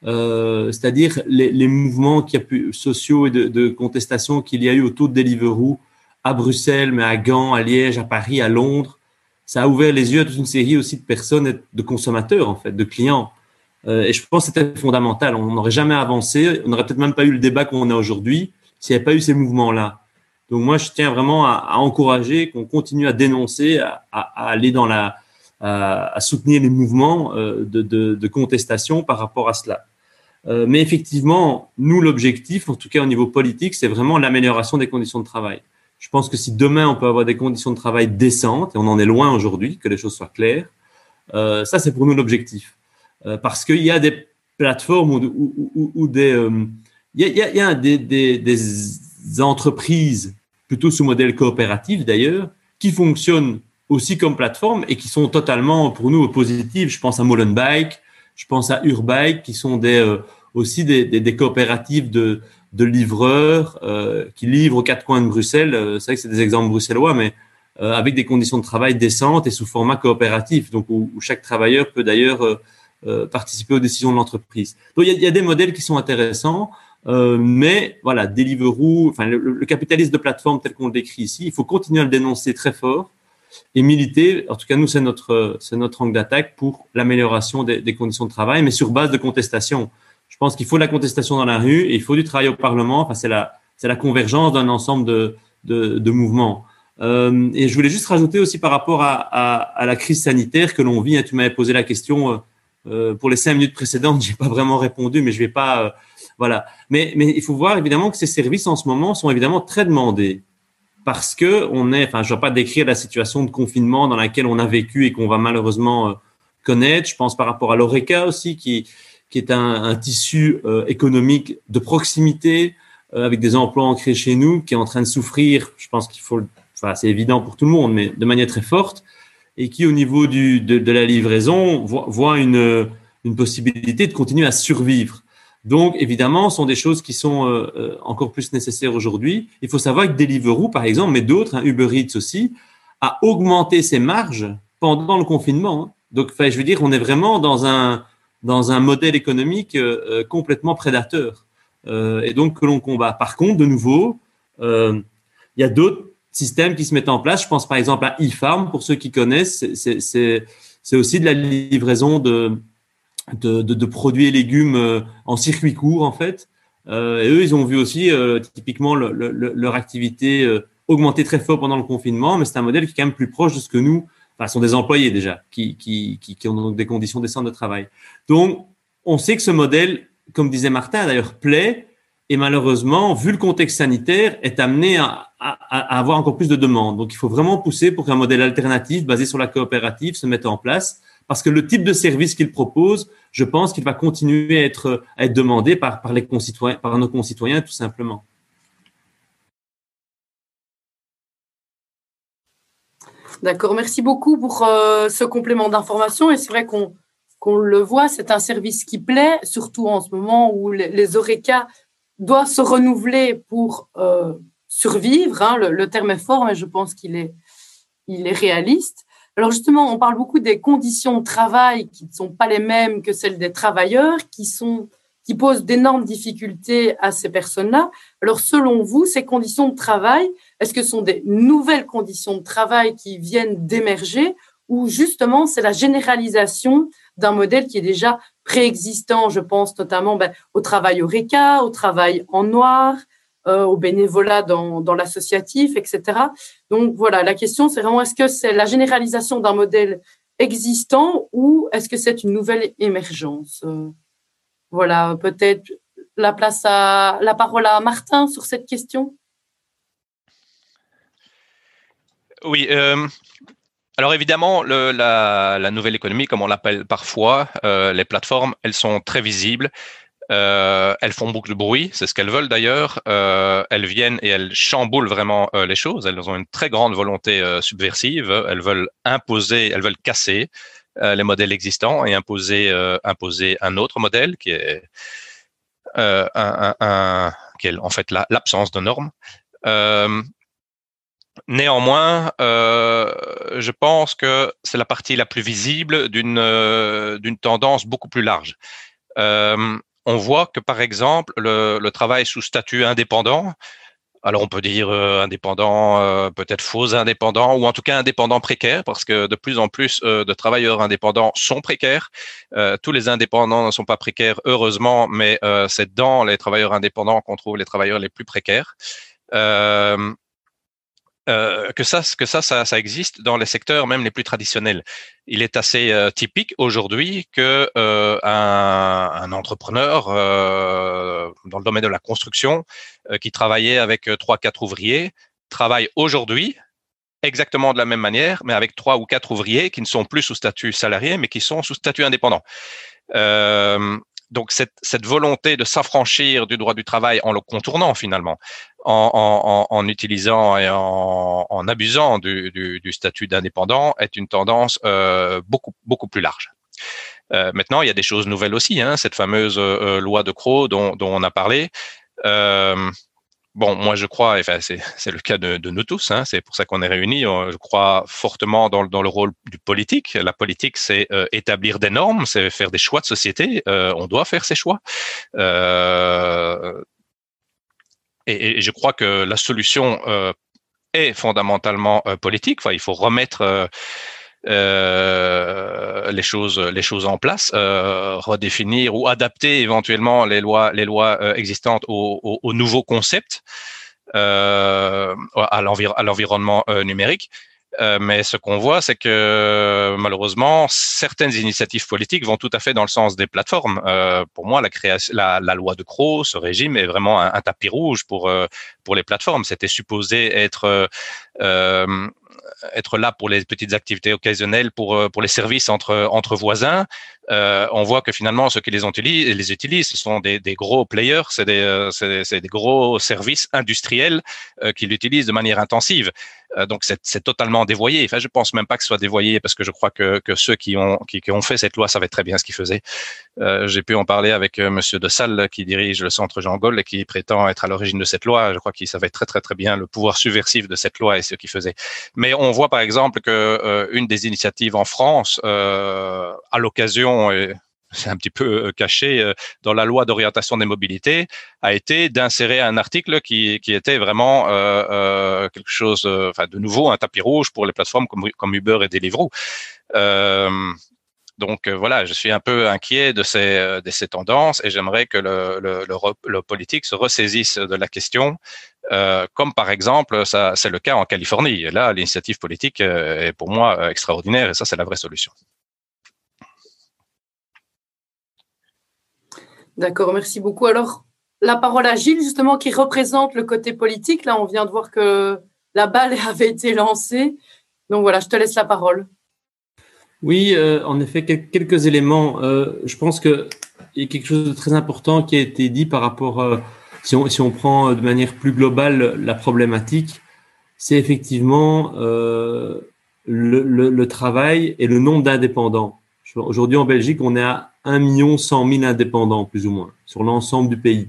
Euh, C'est-à-dire les, mouvements qui pu, sociaux et de, de contestation qu'il y a eu autour de Deliveroo à Bruxelles, mais à Gand, à Liège, à Paris, à Londres. Ça a ouvert les yeux à toute une série aussi de personnes, de consommateurs, en fait, de clients. Euh, et je pense que c'était fondamental. On n'aurait jamais avancé. On n'aurait peut-être même pas eu le débat qu'on a aujourd'hui s'il n'y avait pas eu ces mouvements-là. Donc moi, je tiens vraiment à, encourager qu'on continue à dénoncer, à, aller dans la, à, soutenir les mouvements euh, de, contestation par rapport à cela. Euh, mais effectivement, nous, l'objectif, en tout cas au niveau politique, c'est vraiment l'amélioration des conditions de travail. Je pense que si demain on peut avoir des conditions de travail décentes, et on en est loin aujourd'hui, que les choses soient claires, euh, ça c'est pour nous l'objectif. Parce qu'il y a des plateformes ou, des, il y a, des entreprises plutôt sous modèle coopératif d'ailleurs, qui fonctionnent aussi comme plateforme et qui sont totalement pour nous positives. Je pense à Molenbike, je pense à Urbike, qui sont des, euh, aussi des, des, des, coopératives de, de livreurs euh, qui livrent aux quatre coins de Bruxelles. Euh, c'est vrai que c'est des exemples bruxellois, mais euh, avec des conditions de travail décentes et sous format coopératif, donc où, où chaque travailleur peut d'ailleurs participer aux décisions de l'entreprise. Donc il y, a, il y a des modèles qui sont intéressants. Euh, mais voilà, Deliveroo, enfin le, le, capitalisme de plateforme tel qu'on le décrit ici, il faut continuer à le dénoncer très fort et militer. En tout cas, nous, c'est notre, c'est notre angle d'attaque pour l'amélioration des, conditions de travail, mais sur base de contestation. Je pense qu'il faut de la contestation dans la rue et il faut du travail au Parlement. Enfin, c'est la, c'est la convergence d'un ensemble de, de, mouvements. Euh, et je voulais juste rajouter aussi par rapport à, la crise sanitaire que l'on vit. Hein, tu m'avais posé la question euh, pour les cinq minutes précédentes, *laughs* j'ai pas vraiment répondu, mais je vais pas voilà. Mais, il faut voir évidemment que ces services en ce moment sont évidemment très demandés parce que on est, enfin, je ne vais pas décrire la situation de confinement dans laquelle on a vécu et qu'on va malheureusement euh, connaître. Je pense par rapport à l'ORECA aussi, qui, est un, tissu euh, économique de proximité euh, avec des emplois ancrés chez nous, qui est en train de souffrir. Je pense qu'il faut, enfin, c'est évident pour tout le monde, mais de manière très forte, et qui au niveau de, la livraison voit, une possibilité de continuer à survivre. Donc, évidemment, ce sont des choses qui sont euh, euh, encore plus nécessaires aujourd'hui. Il faut savoir que Deliveroo, par exemple, mais d'autres, hein, Uber Eats aussi, a augmenté ses marges pendant le confinement. Hein. Donc, je veux dire, on est vraiment dans un, dans un modèle économique euh, complètement prédateur et donc que l'on combat. Par contre, de nouveau, il y a d'autres systèmes qui se mettent en place. Je pense par exemple à eFarm, pour ceux qui connaissent, c'est aussi de la livraison de, de, de, de, produits et légumes euh, en circuit court en fait. Euh, et eux, ils ont vu aussi euh, typiquement le, le, leur activité euh, augmenter très fort pendant le confinement, mais c'est un modèle qui est quand même plus proche de ce que nous, enfin, sont des employés déjà, qui, qui, qui, qui ont donc des conditions décentes de travail. Donc, on sait que ce modèle, comme disait Martin d'ailleurs, plaît, et malheureusement, vu le contexte sanitaire, est amené à, à, à, avoir encore plus de demandes. Donc, il faut vraiment pousser pour qu'un modèle alternatif basé sur la coopérative se mette en place parce que le type de service qu'il propose, je pense qu'il va continuer à être, demandé par, nos concitoyens, tout simplement. D'accord, merci beaucoup pour euh, ce complément d'information. Et c'est vrai qu'on le voit, c'est un service qui plaît, surtout en ce moment où les, les ORECA doivent se renouveler pour euh, survivre. Hein. Le, terme est fort, mais je pense qu'il est, il est réaliste. Alors justement, on parle beaucoup des conditions de travail qui ne sont pas les mêmes que celles des travailleurs, qui sont qui posent d'énormes difficultés à ces personnes-là. Alors selon vous, ces conditions de travail, Est-ce que ce sont des nouvelles conditions de travail qui viennent d'émerger ou justement c'est la généralisation d'un modèle qui est déjà préexistant? Je pense notamment ben, au travail au RECA, au travail en noir, euh, au bénévolat dans, l'associatif, etc. Donc voilà, la question c'est vraiment est-ce que c'est la généralisation d'un modèle existant ou est-ce que c'est une nouvelle émergence? Euh, Voilà, peut-être la place à la parole à Martin sur cette question. Oui. Euh, alors évidemment, la, nouvelle économie, comme on l'appelle parfois, les plateformes, elles sont très visibles. Euh, elles font beaucoup de bruit, c'est ce qu'elles veulent d'ailleurs. Euh, elles viennent et elles chamboulent vraiment euh, les choses. Elles ont une très grande volonté subversive. Elles veulent imposer, elles veulent casser les modèles existants et imposer, imposer un autre modèle qui est, un, qui est en fait l'absence de normes. Néanmoins, je pense que c'est la partie la plus visible d'une tendance beaucoup plus large. On voit que, par exemple, le, travail sous statut indépendant, alors on peut dire euh, indépendant, euh, peut-être faux indépendant, ou en tout cas indépendant précaire, parce que de plus en plus euh, de travailleurs indépendants sont précaires. tous les indépendants ne sont pas précaires, heureusement, mais c'est dans les travailleurs indépendants qu'on trouve les travailleurs les plus précaires. Euh, que ça, que ça, ça, ça, existe dans les secteurs même les plus traditionnels. Il est assez euh, typique aujourd'hui que euh, un, un, entrepreneur dans le domaine de la construction qui travaillait avec trois quatre ouvriers travaille aujourd'hui exactement de la même manière, mais avec trois ou quatre ouvriers qui ne sont plus sous statut salarié, mais qui sont sous statut indépendant. Euh, donc cette, cette volonté de s'affranchir du droit du travail en le contournant finalement, en, en, en utilisant et en, en abusant du, du, du statut d'indépendant est une tendance euh, beaucoup beaucoup plus large. Euh, maintenant, il y a des choses nouvelles aussi. Hein, cette fameuse euh, loi de Crow dont, dont, on a parlé. Euh, Bon, moi je crois, enfin, c'est le cas de, nous tous, hein, c'est pour ça qu'on est réunis, je crois fortement dans, dans, le rôle du politique. La politique, c'est euh, établir des normes, c'est faire des choix de société, euh, on doit faire ces choix. Euh, et, et, je crois que la solution est fondamentalement politique, enfin, il faut remettre euh, les choses les choses en place, euh, redéfinir ou adapter éventuellement les lois les lois euh, existantes aux, aux, aux, nouveaux concepts euh, à l'environnement euh, numérique. mais ce qu'on voit, c'est que malheureusement, certaines initiatives politiques vont tout à fait dans le sens des plateformes. pour moi, la, création, la, la, loi de Crow, ce régime est vraiment un, un tapis rouge pour pour les plateformes. C'était supposé être être là pour les petites activités occasionnelles, pour, euh, pour les services entre, entre voisins. Euh, on voit que finalement, ceux qui les, utilisent, les utilisent, ce sont des, des gros players, c'est des, euh, des, des, gros services industriels euh, qui l'utilisent de manière intensive. Euh, donc, c'est totalement dévoyé. Enfin, je pense même pas que ce soit dévoyé parce que je crois que, ceux qui ont, qui, ont fait cette loi savaient très bien ce qu'ils faisaient. J'ai pu en parler avec Monsieur De Salle, qui dirige le centre Jean Gaulle et qui prétend être à l'origine de cette loi. Je crois qu'il savait très, très, très bien le pouvoir subversif de cette loi et ce qu'il faisait. Mais on voit par exemple que une des initiatives en France, à l'occasion c'est un petit peu euh, caché euh, dans la loi d'orientation des mobilités, a été d'insérer un article qui, qui était vraiment euh, quelque chose, de nouveau, un tapis rouge pour les plateformes comme, comme Uber et Deliveroo. Donc voilà, je suis un peu inquiet de ces, ces tendances et j'aimerais que le, politique se ressaisisse de la question, comme par exemple, ça c'est le cas en Californie. Là, l'initiative politique est pour moi extraordinaire et ça c'est la vraie solution. D'accord, merci beaucoup. Alors, la parole à Gilles, justement, qui représente le côté politique. Là, on vient de voir que la balle *laughs* avait été lancée. Donc voilà, je te laisse la parole. Oui, euh, en effet, quelques éléments. Euh, je pense qu'il y a quelque chose de très important qui a été dit par rapport, euh, si, on, prend de manière plus globale la problématique, c'est effectivement le, le, travail et le nombre d'indépendants. Aujourd'hui, en Belgique, on est à 1 million 100 000 indépendants, plus ou moins, sur l'ensemble du pays.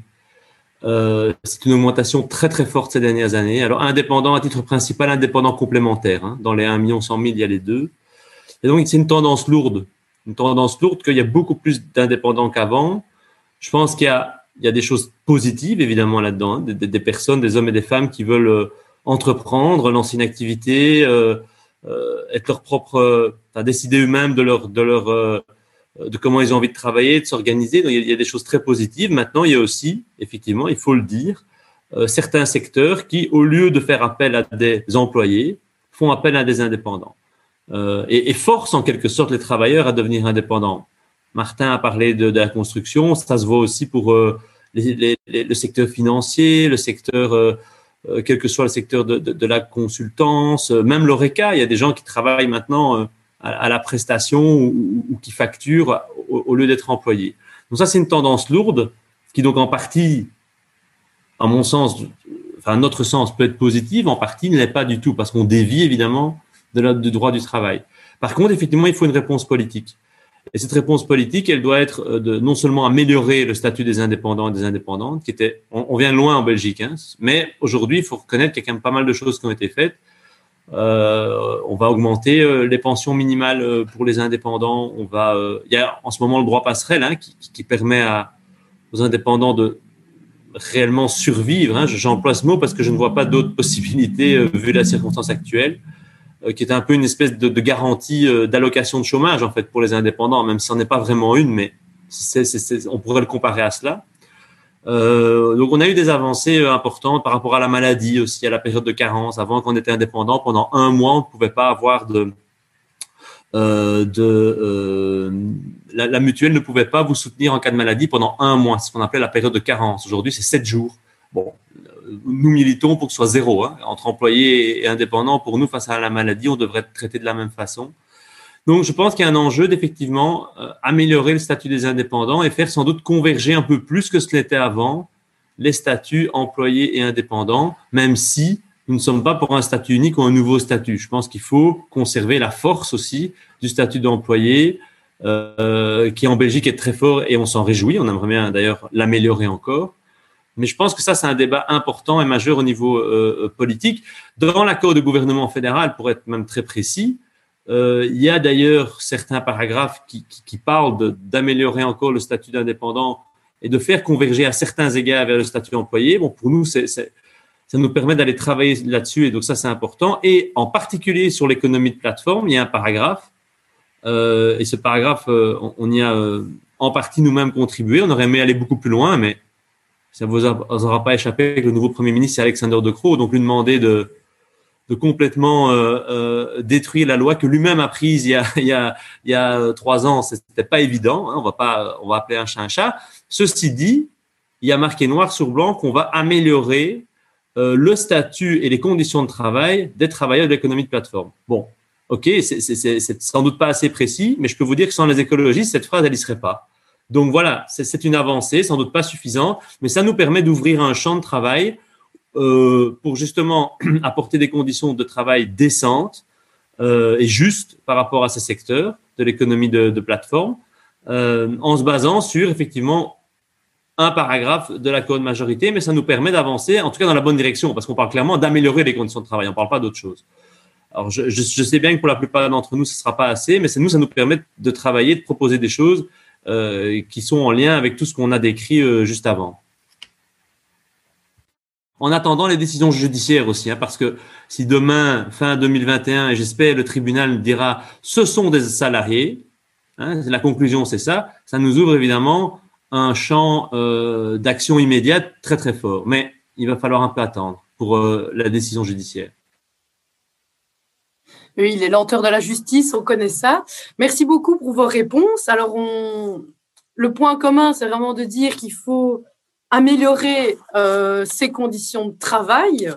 Euh, c'est une augmentation très très forte ces dernières années. Alors indépendant à titre principal, indépendant complémentaire. Hein. Dans les 1 million 100 000, il y a les deux. Et donc c'est une tendance lourde, une tendance lourde qu'il y a beaucoup plus d'indépendants qu'avant. Je pense qu'il y a, des choses positives évidemment là-dedans, hein. des, personnes, des hommes et des femmes qui veulent euh, entreprendre, lancer une activité, être leur propre, décider eux-mêmes de leur, de leur, de comment ils ont envie de travailler, de s'organiser. Donc, il y, a, des choses très positives. Maintenant, il y a aussi, effectivement, il faut le dire, certains secteurs qui, au lieu de faire appel à des employés, font appel à des indépendants euh, et, forcent en quelque sorte les travailleurs à devenir indépendants. Martin a parlé de, la construction, ça se voit aussi pour euh, le secteur financier, le secteur, euh, euh, quel que soit le secteur de, de, la consultance, euh, même l'ORECA, il y a des gens qui travaillent maintenant à, la prestation ou, qui facturent au, lieu d'être employés. Donc ça, c'est une tendance lourde qui donc en partie, à mon sens, enfin notre sens peut être positive, en partie ne l'est pas du tout parce qu'on dévie évidemment de du droit du travail. Par contre, effectivement, il faut une réponse politique. Et cette réponse politique, elle doit être euh, de non seulement améliorer le statut des indépendants et des indépendantes, qui était, on, vient loin en Belgique, hein, mais aujourd'hui, il faut reconnaître qu'il y a quand même pas mal de choses qui ont été faites. Euh, on va augmenter euh, les pensions minimales euh, pour les indépendants. On va, il y a en ce moment le droit passerelle hein, qui, permet à, aux indépendants de réellement survivre. Hein. J'emploie ce mot parce que je ne vois pas d'autres possibilités vu la circonstance actuelle. Qui est un peu une espèce de, garantie d'allocation de chômage en fait pour les indépendants, même si ce n'est pas vraiment une, mais on pourrait le comparer à cela. Euh, donc on a eu des avancées euh, importantes par rapport à la maladie aussi, à la période de carence. Avant qu'on était indépendant, pendant un mois, on ne pouvait pas avoir de euh, de la, mutuelle ne pouvait pas vous soutenir en cas de maladie pendant un mois, ce qu'on appelait la période de carence. Aujourd'hui, c'est sept jours. Bon, nous militons pour que ce soit zéro. Hein. Entre employés et indépendants, pour nous, face à la maladie, on devrait être traité de la même façon. Donc, je pense qu'il y a un enjeu d'effectivement euh, améliorer le statut des indépendants et faire sans doute converger un peu plus que ce l'était avant les statuts employés et indépendants, même si nous ne sommes pas pour un statut unique ou un nouveau statut. Je pense qu'il faut conserver la force aussi du statut d'employé, euh, qui en Belgique est très fort et on s'en réjouit. On aimerait bien d'ailleurs l'améliorer encore. Mais je pense que ça, c'est un débat important et majeur au niveau euh, politique. Dans l'accord de gouvernement fédéral, pour être même très précis, euh, il y a d'ailleurs certains paragraphes qui, parlent d'améliorer encore le statut d'indépendant et de faire converger à certains égards vers le statut employé. Bon, pour nous, ça nous permet d'aller travailler là-dessus et donc ça, c'est important. Et en particulier sur l'économie de plateforme, il y a un paragraphe euh, et ce paragraphe, euh, on, y a en partie nous-mêmes contribué. On aurait aimé aller beaucoup plus loin, mais ça ne vous aura pas échappé que le nouveau Premier ministre, c'est Alexander De Croo, donc lui demander de, de complètement euh, euh, détruire la loi que lui-même a prise il y a, *laughs* il y a, il y a trois ans. C'était pas évident. Hein, on va pas, on va appeler un chat un chat. Ceci dit, il y a marqué noir sur blanc qu'on va améliorer euh, le statut et les conditions de travail des travailleurs de l'économie de plateforme. Bon, ok, c'est sans doute pas assez précis, mais je peux vous dire que sans les écologistes, cette phrase, elle n'y serait pas. Donc voilà, c'est une avancée, sans doute pas suffisante, mais ça nous permet d'ouvrir un champ de travail pour justement *clears throat* apporter des conditions de travail décentes euh, et justes par rapport à ces secteurs de l'économie de, de, plateforme, euh, en se basant sur effectivement un paragraphe de la code majorité, mais ça nous permet d'avancer, en tout cas dans la bonne direction, parce qu'on parle clairement d'améliorer les conditions de travail, on ne parle pas d'autre chose. Alors, je, sais bien que pour la plupart d'entre nous, ce ne sera pas assez, mais nous, ça nous permet de travailler, de proposer des choses euh, qui sont en lien avec tout ce qu'on a décrit euh, juste avant. En attendant les décisions judiciaires aussi, hein, parce que si demain, fin 2021, et j'espère le tribunal dira ce sont des salariés, hein, la conclusion c'est ça, ça nous ouvre évidemment un champ euh, d'action immédiate très très fort. Mais il va falloir un peu attendre pour euh, la décision judiciaire. Oui, les lenteurs de la justice, on connaît ça. Merci beaucoup pour vos réponses. Alors, le point commun, c'est vraiment de dire qu'il faut améliorer euh, ces conditions de travail.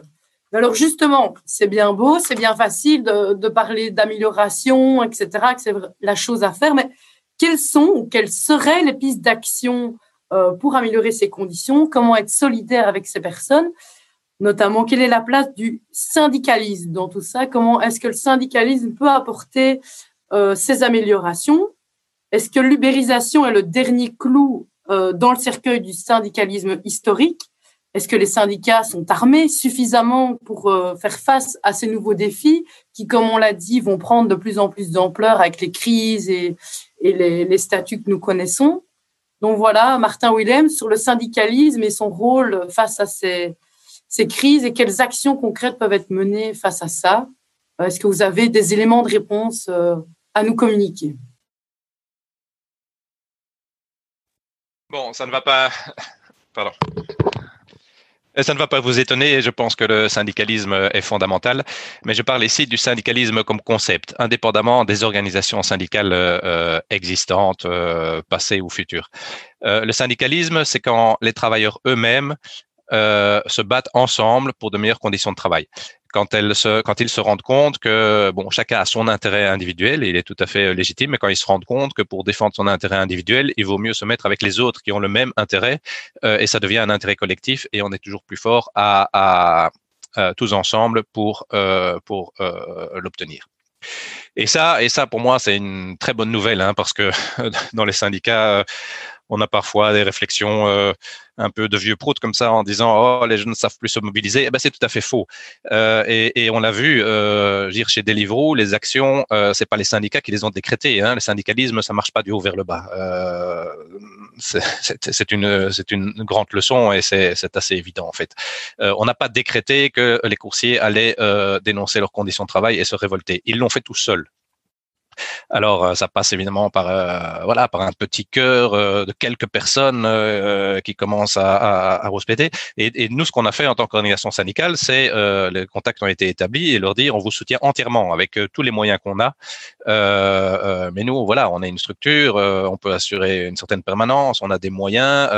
Alors justement, c'est bien beau, c'est bien facile de, de parler d'amélioration, etc., que c'est la chose à faire, mais quelles sont ou quelles seraient les pistes d'action euh, pour améliorer ces conditions? Comment être solidaire avec ces personnes? Notamment quelle est la place du syndicalisme dans tout ça? Comment est-ce que le syndicalisme peut apporter euh, ces améliorations? Est-ce que l'ubérisation est le dernier clou dans le cercueil du syndicalisme historique Est-ce que les syndicats sont armés suffisamment pour euh, faire face à ces nouveaux défis qui, comme on l'a dit, vont prendre de plus en plus d'ampleur avec les crises et, les, statuts que nous connaissons? Donc voilà, Martin Willem sur le syndicalisme et son rôle face à ces, ces crises et quelles actions concrètes peuvent être menées face à ça? Est-ce que vous avez des éléments de réponse à nous communiquer? Bon, ça ne va pas. *laughs* Pardon. Ça ne va pas vous étonner, je pense que le syndicalisme est fondamental, mais je parle ici du syndicalisme comme concept, indépendamment des organisations syndicales euh, existantes, euh, passées ou futures. Euh, le syndicalisme, c'est quand les travailleurs eux-mêmes se battent ensemble pour de meilleures conditions de travail quand, elles se, ils se rendent compte que bon, chacun a son intérêt individuel, et il est tout à fait euh, légitime, mais quand ils se rendent compte que pour défendre son intérêt individuel, il vaut mieux se mettre avec les autres qui ont le même intérêt, euh, et ça devient un intérêt collectif, et on est toujours plus fort à, tous ensemble pour, euh, euh, l'obtenir. Et ça, et ça pour moi, c'est une très bonne nouvelle, hein, parce que *laughs* dans les syndicats, on a parfois des réflexions euh, un peu de vieux proutes comme ça en disant oh les jeunes ne savent plus se mobiliser. Eh ben c'est tout à fait faux. Euh, et, on l'a vu, euh, dire chez Deliveroo, les actions, euh, c'est pas les syndicats qui les ont décrétées. Hein. Le syndicalisme, ça marche pas du haut vers le bas. C'est une c'est une grande leçon et c'est assez évident en fait. on n'a pas décrété que les coursiers allaient dénoncer leurs conditions de travail et se révolter. Ils l'ont fait tout seuls. Alors, euh, ça passe évidemment par euh, voilà par un petit cœur euh, de quelques personnes qui commencent à, à, à. Et, nous, ce qu'on a fait en tant qu'organisation syndicale, c'est les contacts ont été établis et leur dire on vous soutient entièrement avec tous les moyens qu'on a. mais nous, voilà, on est une structure, on peut assurer une certaine permanence, on a des moyens.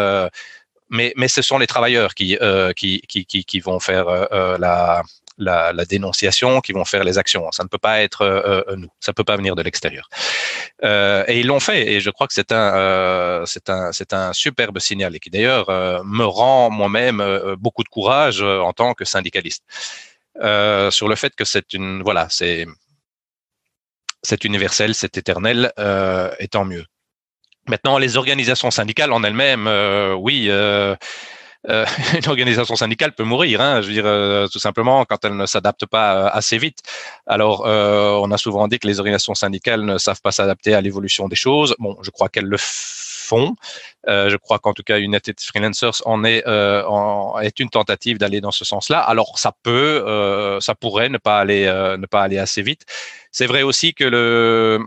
mais, mais ce sont les travailleurs qui, qui, qui, qui vont faire la, la, dénonciation, qui vont faire les actions. Ça ne peut pas être euh, euh nous, ça peut pas venir de l'extérieur. Euh, et ils l'ont fait, et je crois que c'est un, un, un superbe signal et qui d'ailleurs me rend moi-même beaucoup de courage en tant que syndicaliste sur le fait que c'est une, voilà, c'est, c'est universel, c'est éternel, et tant mieux. Maintenant, les organisations syndicales en elles-mêmes, oui. Euh, euh, *laughs* une organisation syndicale peut mourir. Hein, je veux dire, euh, tout simplement quand elle ne s'adapte pas euh, assez vite. Alors, on a souvent dit que les organisations syndicales ne savent pas s'adapter à l'évolution des choses. Bon, je crois qu'elles le font. je crois qu'en tout cas, United Freelancers en est, en, est une tentative d'aller dans ce sens-là. Alors, ça peut, ça pourrait ne pas aller, ne pas aller assez vite. C'est vrai aussi que le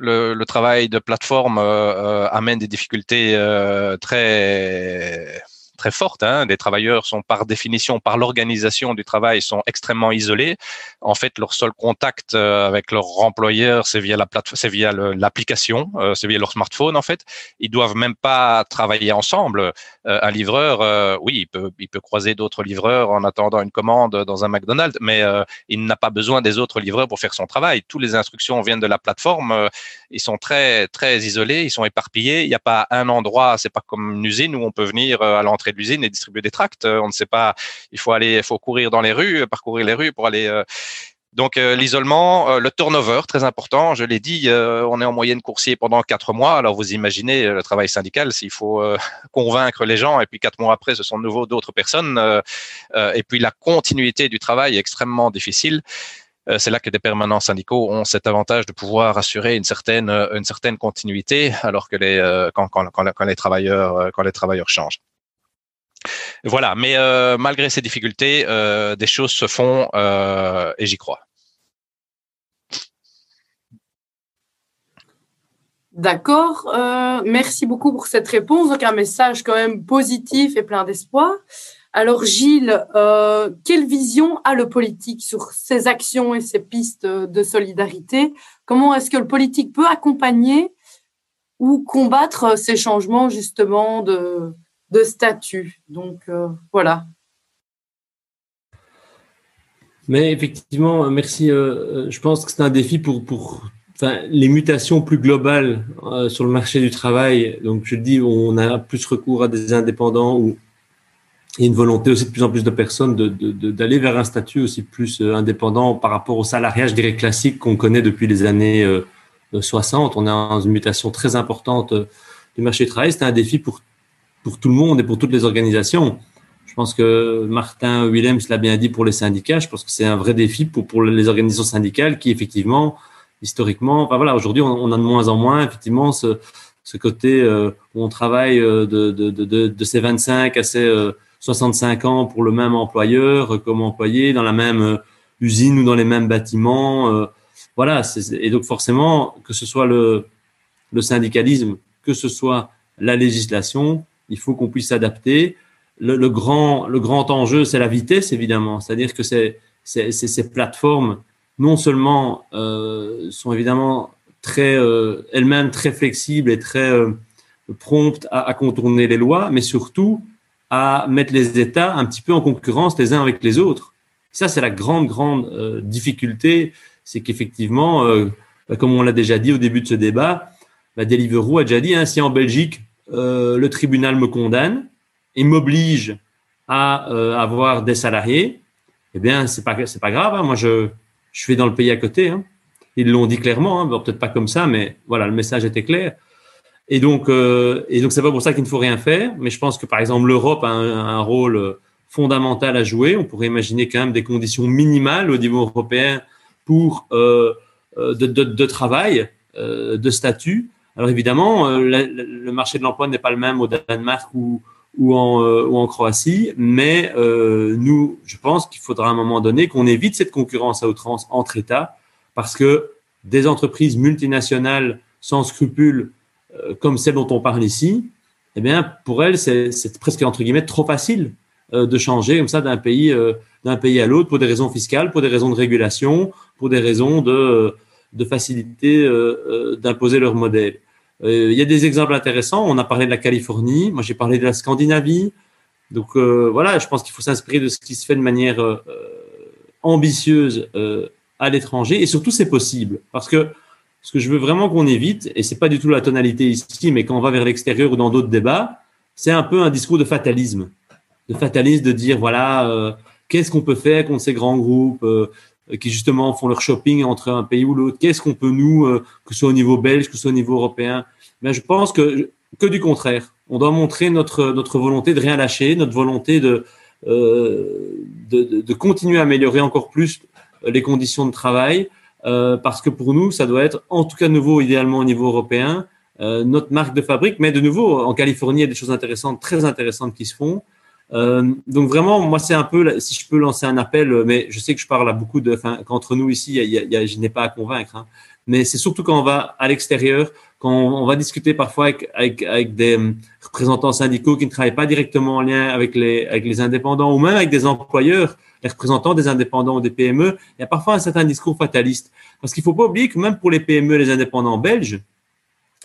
le, le, travail de plateforme euh, amène des difficultés euh, très très forte. Hein. Les travailleurs sont par définition, par l'organisation du travail, sont extrêmement isolés. En fait, leur seul contact euh, avec leur employeur, c'est via la plateforme, c'est via l'application, euh, c'est via leur smartphone. En fait, ils doivent même pas travailler ensemble. Euh, un livreur, oui, il peut, croiser d'autres livreurs en attendant une commande dans un McDonald's, mais il n'a pas besoin des autres livreurs pour faire son travail. Toutes les instructions viennent de la plateforme. ils sont très très isolés, ils sont éparpillés. Il n'y a pas un endroit, c'est pas comme une usine où on peut venir à l'entrée de l'usine et distribuer des tracts. Euh, on ne sait pas, il faut aller, il faut courir dans les rues, parcourir les rues pour aller. Euh, donc euh, l'isolement, le turnover, très important. Je l'ai dit, on est en moyenne coursier pendant quatre mois. Alors vous imaginez le travail syndical, s'il faut *laughs* convaincre les gens, et puis quatre mois après, ce sont de nouveau d'autres personnes. et puis la continuité du travail est extrêmement difficile. C'est là que des permanents syndicaux ont cet avantage de pouvoir assurer une certaine une certaine continuité, alors que les quand, quand, quand les travailleurs quand les travailleurs changent. Voilà, mais euh, malgré ces difficultés, euh, des choses se font euh, et j'y crois. D'accord, merci beaucoup pour cette réponse. Donc un message quand même positif et plein d'espoir. Alors Gilles, quelle vision a le politique sur ces actions et ces pistes de solidarité? Comment est-ce que le politique peut accompagner ou combattre ces changements justement de, de statut. Donc euh, voilà. Mais effectivement, merci. Euh, euh, je pense que c'est un défi pour, les mutations plus globales sur le marché du travail. Donc, je dis, on a plus recours à des indépendants ou a une volonté aussi de plus en plus de personnes d'aller vers un statut aussi plus indépendant par rapport au salariage, je dirais, classique qu'on connaît depuis les années 60. On est dans une mutation très importante du marché du travail. C'est un défi pour pour tout le monde et pour toutes les organisations. Je pense que Martin Willems l'a bien dit pour les syndicats. Je pense que c'est un vrai défi pour, pour les organisations syndicales qui, effectivement, historiquement, enfin voilà, aujourd'hui, on, a de moins en moins, effectivement, ce, ce côté euh, où on travaille euh, de, de, de, de, ces 25 à ces 65 ans pour le même employeur comme employé dans la même usine ou dans les mêmes bâtiments. voilà, et donc forcément, que ce soit le, le syndicalisme, que ce soit la législation, il faut qu'on puisse s'adapter. Le, grand, le grand enjeu, c'est la vitesse, évidemment. C'est-à-dire que ces plateformes, non seulement euh, sont évidemment très euh, elles-mêmes très flexibles et très euh, promptes à, contourner les lois, mais surtout à mettre les États un petit peu en concurrence les uns avec les autres. Ça, c'est la grande, grande difficulté, c'est qu'effectivement, bah, comme on l'a déjà dit au début de ce débat, bah, Deliveroo a déjà dit, hein, si en Belgique, le tribunal me condamne et m'oblige à avoir des salariés, eh bien, c'est pas, pas grave. Hein. Moi, je, je suis dans le pays à côté. Hein. Ils l'ont dit clairement, hein. peut-être pas comme ça, mais voilà, le message était clair. Et donc, euh, et donc, c'est pas pour ça qu'il ne faut rien faire. Mais je pense que, par exemple, l'Europe a un, rôle fondamental à jouer. On pourrait imaginer quand même des conditions minimales au niveau européen pour euh, euh de, travail, euh, de statut. Alors évidemment, euh, le marché de l'emploi n'est pas le même au Danemark ou, euh, en Croatie. Mais euh, nous, je pense qu'il faudra à un moment donné qu'on évite cette concurrence à outrance entre États parce que des entreprises multinationales sans scrupules comme celles dont on parle ici, eh bien, pour elles, c'est presque entre guillemets trop facile de changer comme ça d'un pays d'un pays à l'autre pour des raisons fiscales, pour des raisons de régulation, pour des raisons de de facilité d'imposer leur modèle. Euh, il y a des exemples intéressants. On a parlé de la Californie. Moi, j'ai parlé de la Scandinavie. Donc euh, voilà, je pense qu'il faut s'inspirer de ce qui se fait de manière euh, ambitieuse à l'étranger. Et surtout, c'est possible. Parce que ce que je veux vraiment qu'on évite, et c'est pas du tout la tonalité ici, mais quand on va vers l'extérieur ou dans d'autres débats, c'est un peu un discours de fatalisme. De fatalisme de dire, voilà, qu'est-ce qu'on peut faire contre ces grands groupes qui justement font leur shopping entre un pays ou l'autre Qu'est-ce qu'on peut nous, que ce soit au niveau belge, que ce soit au niveau européen, mais je pense que, que du contraire. On doit montrer notre, notre volonté de rien lâcher, notre volonté de, euh, de, continuer à améliorer encore plus les conditions de travail, euh, parce que pour nous, ça doit être, en tout cas nouveau, idéalement au niveau européen, euh, notre marque de fabrique. Mais de nouveau, en Californie, il y a des choses intéressantes, très intéressantes qui se font. Euh, donc vraiment, moi, c'est un peu, si je peux lancer un appel, mais je sais que je parle à beaucoup de, enfin, qu'entre nous ici, je n'ai pas à convaincre, hein, mais c'est surtout quand on va à l'extérieur, quand on, va discuter parfois avec, des hum, représentants syndicaux qui ne travaillent pas directement en lien avec les, indépendants ou même avec des employeurs, les représentants des indépendants ou des PME, il y a parfois un certain discours fataliste. Parce qu'il faut pas oublier que même pour les PME, les indépendants belges,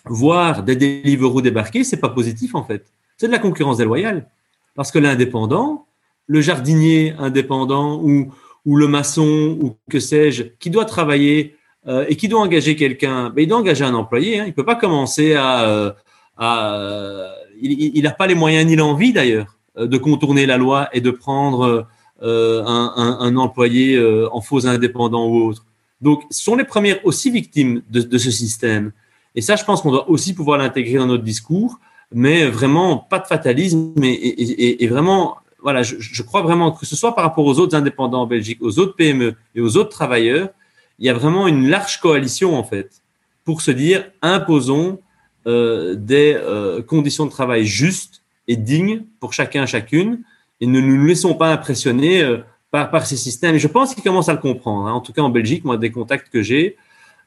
voir des Deliveroo débarquer, c'est pas positif en fait. C'est de la concurrence déloyale. Parce que l'indépendant, le jardinier indépendant ou, ou le maçon ou que sais-je, qui doit travailler euh, et qui doit engager quelqu'un, ben, il doit engager un employé. Hein. Il peut pas commencer à, euh, à il n'a pas les moyens ni l'envie d'ailleurs euh, de contourner la loi et de prendre un, employé en faux indépendant ou autre. Donc, ce sont les premières aussi victimes de ce système. Et ça, je pense qu'on doit aussi pouvoir l'intégrer dans notre discours, mais vraiment pas de fatalisme et, et, vraiment, voilà, je, crois vraiment que ce soit par rapport aux autres indépendants en Belgique, aux autres PME et aux autres travailleurs, il y a vraiment une large coalition en fait pour se dire imposons euh, des euh, conditions de travail justes et dignes pour chacun chacune et ne nous laissons pas impressionner euh, par, par ces systèmes. Et je pense qu'ils commencent à le comprendre. Hein. En tout cas en Belgique, moi des contacts que j'ai.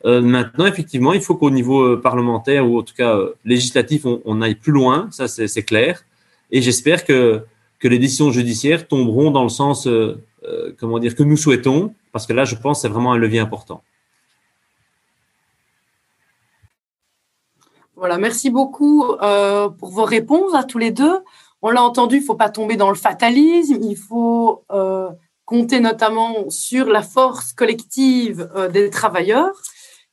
Euh, maintenant, effectivement, il faut qu'au niveau euh, parlementaire ou en tout cas législatif, on, aille plus loin. Ça, c'est clair. Et j'espère que que les décisions judiciaires tomberont dans le sens, comment dire, que nous souhaitons parce que là, je pense que c'est vraiment un levier important. Voilà, merci beaucoup euh, pour vos réponses à tous les deux. On l'a entendu, il ne faut pas tomber dans le fatalisme, il faut euh, compter notamment sur la force collective euh, des travailleurs.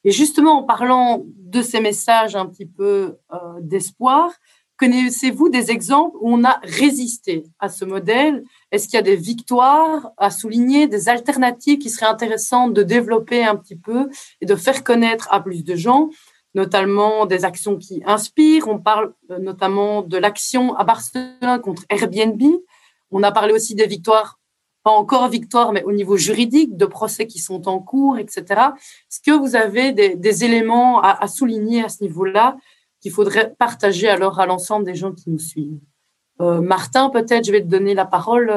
Et justement, en parlant de ces messages un petit peu euh, d'espoir, Connaissez-vous des exemples où on a résisté à ce modèle? Est-ce qu'il y a des victoires à souligner, des alternatives qui seraient intéressantes de développer un petit peu et de faire connaître à plus de gens, notamment des actions qui inspirent? On parle euh, notamment de l'action à Barcelone contre Airbnb. On a parlé aussi des victoires, pas encore victoires, mais au niveau juridique, de procès qui sont en cours, etc. Est-ce que vous avez des, éléments à, à souligner à ce niveau-là qu'il faudrait partager alors à l'ensemble des gens qui nous suivent? Martin, peut-être, je vais te donner la parole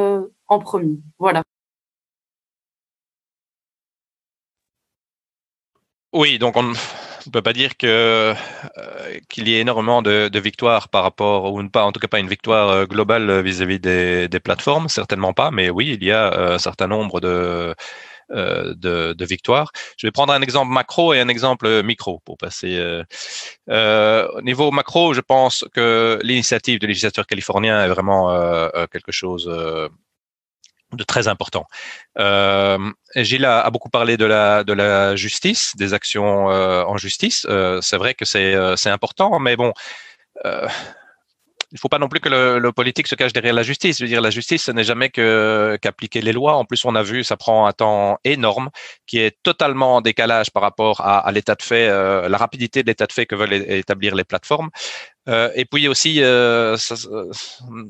en premier. Voilà. Oui, donc on ne peut pas dire que euh, qu'il y ait énormément de, victoires par rapport ou pas, en tout cas pas une victoire euh, globale vis-à-vis des, plateformes, certainement pas. Mais oui, il y a euh, un certain nombre de de, victoires. Je vais prendre un exemple macro et un exemple micro pour passer. au niveau macro, je pense que l'initiative du législateur californien est vraiment quelque chose de très important. Euh, Gilles a, beaucoup parlé de la, de la justice, des actions euh, en justice. Euh, c'est vrai que c'est euh, important, mais bon, il ne faut pas non plus que le, politique se cache derrière la justice. Je veux dire, la justice, ce n'est jamais qu'appliquer les lois. En plus, on a vu, ça prend un temps énorme, qui est totalement en décalage par rapport à, l'état de fait, euh, la rapidité de l'état de fait que veulent établir les plateformes. Euh, et puis aussi, euh,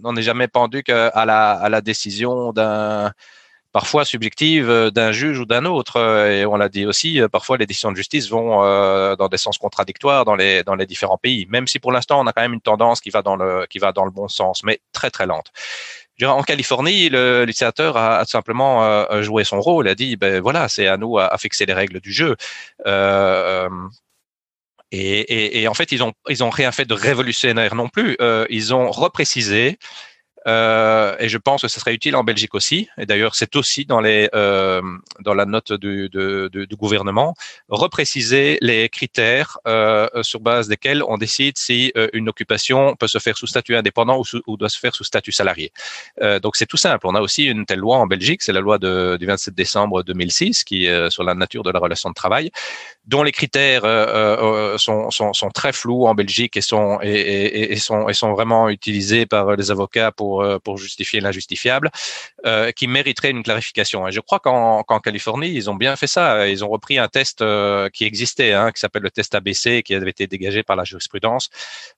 on n'est jamais pendu qu'à la, décision d'un parfois subjective euh, d'un juge ou d'un autre. Et on l'a dit aussi, parfois les décisions de justice vont dans des sens contradictoires dans les, différents pays, même si pour l'instant on a quand même une tendance qui va dans le, bon sens, mais très très lente. En Californie, le législateur a, simplement joué son rôle, a dit, ben voilà, c'est à nous à, fixer les règles du jeu. Et, et, et, en fait, ils ont ils ont rien fait de révolutionnaire non plus. Euh, ils ont reprécisé euh, et je pense que ce serait utile en Belgique aussi. Et d'ailleurs, c'est aussi dans euh, la note du, gouvernement repréciser les critères euh, sur base desquels on décide si une occupation peut se faire sous statut indépendant ou, doit se faire sous statut salarié. Donc c'est tout simple. On a aussi une telle loi en Belgique, c'est la loi du 27 décembre 2006 qui est sur la nature de la relation de travail, dont les critères sont, très flous en Belgique et sont vraiment utilisés par les avocats pour euh, pour, justifier l'injustifiable, euh, qui mériterait une clarification. Et je crois qu'en Californie, ils ont bien fait ça. Ils ont repris un test euh, qui existait, hein, qui s'appelle le test ABC, qui avait été dégagé par la jurisprudence,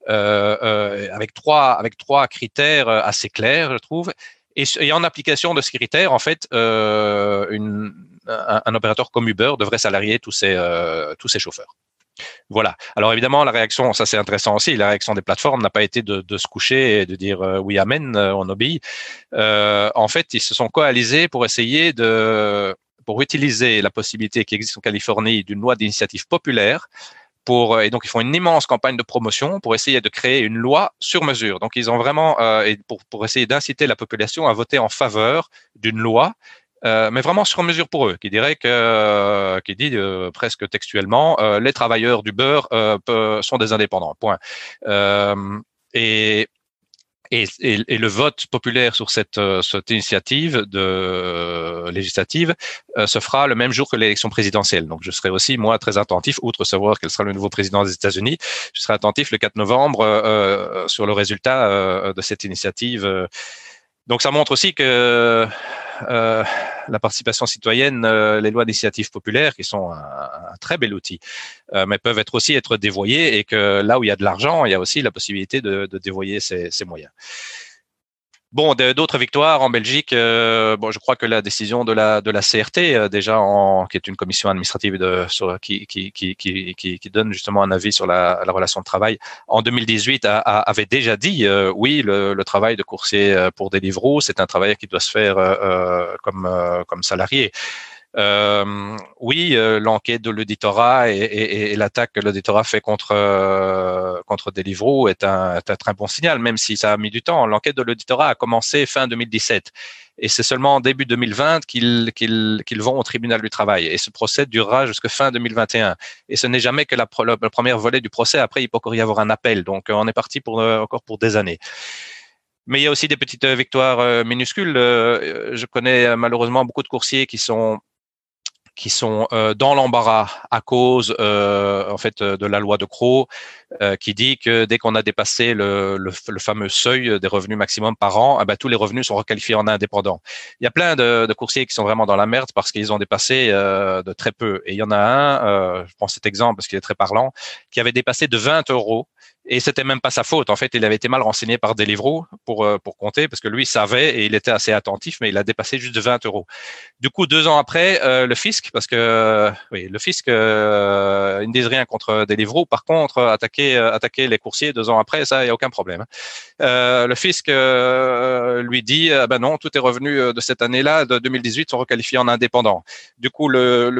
avec trois avec trois critères assez clairs, je trouve. Et, en application de ces critères, en fait, un, un, opérateur comme Uber devrait salarier tous ses, tous ses chauffeurs. Voilà. Alors évidemment, la réaction, ça c'est intéressant aussi, la réaction des plateformes n'a pas été de, se coucher et de dire euh, oui, amen, euh, on obéit. Euh, en fait, ils se sont coalisés pour essayer de, pour utiliser la possibilité qui existe en Californie d'une loi d'initiative populaire. Pour, et donc, ils font une immense campagne de promotion pour essayer de créer une loi sur mesure. Donc, ils ont vraiment, pour, pour essayer d'inciter la population à voter en faveur d'une loi euh, mais vraiment sur mesure pour eux, qui dirait que, euh, qui dit euh, presque textuellement, les travailleurs du beurre sont des indépendants. Point. et et, et, le vote populaire sur cette, cette initiative de législative se fera le même jour que l'élection présidentielle. Donc, je serai aussi moi très attentif, outre savoir quel sera le nouveau président des États-Unis, je serai attentif le 4 novembre euh, sur le résultat de cette initiative. Donc, ça montre aussi que euh, la participation citoyenne, euh, les lois d'initiative populaire, qui sont un, très bel outil, euh, mais peuvent être aussi être dévoyées et que là où il y a de l'argent, il y a aussi la possibilité de, dévoyer ces moyens. Bon, d'autres victoires en Belgique. Euh, bon, je crois que la décision de la de la CRT, euh, déjà en, qui est une commission administrative de sur, qui, qui, qui, qui, qui donne justement un avis sur la, la relation de travail, en 2018 a, avait déjà dit euh, oui, le, travail de coursier pour Deliveroo, c'est un travail qui doit se faire comme comme salarié. Euh, oui, euh, l'enquête de l'auditorat et, et, et l'attaque que l'auditorat fait contre euh, contre Deliveroo est un, est un, très bon signal, même si ça a mis du temps. L'enquête de l'auditorat a commencé fin 2017 et c'est seulement en début 2020 qu'ils qu'ils qu'ils vont au tribunal du travail. Et ce procès durera jusqu'à fin 2021. Et ce n'est jamais que la, première volet du procès. Après, il peut encore y avoir un appel. Donc, on est parti pour encore pour des années. Mais il y a aussi des petites victoires minuscules. Je connais malheureusement beaucoup de coursiers qui sont qui sont euh, dans l'embarras à cause euh, en fait de la loi de Crow euh, qui dit que dès qu'on a dépassé le, fameux seuil des revenus maximum par an, eh ben, tous les revenus sont requalifiés en indépendants. Il y a plein de, de coursiers qui sont vraiment dans la merde parce qu'ils ont dépassé de très peu. Et il y en a un, je prends cet exemple parce qu'il est très parlant, qui avait dépassé de 20 euros Et c'était même pas sa faute. En fait, il avait été mal renseigné par Deliveroo pour euh, pour compter parce que lui savait et il était assez attentif, mais il a dépassé juste de 20 euros. Du coup, deux ans après, euh, le fisc, parce que oui, le fisc, euh, ils ne disent rien contre Deliveroo. Par contre, attaquer attaquer les coursiers deux ans après, ça, il y a aucun problème. le fisc lui dit, ben non, tout est revenu de cette année-là, de 2018, sont requalifiés en indépendants. Du coup, le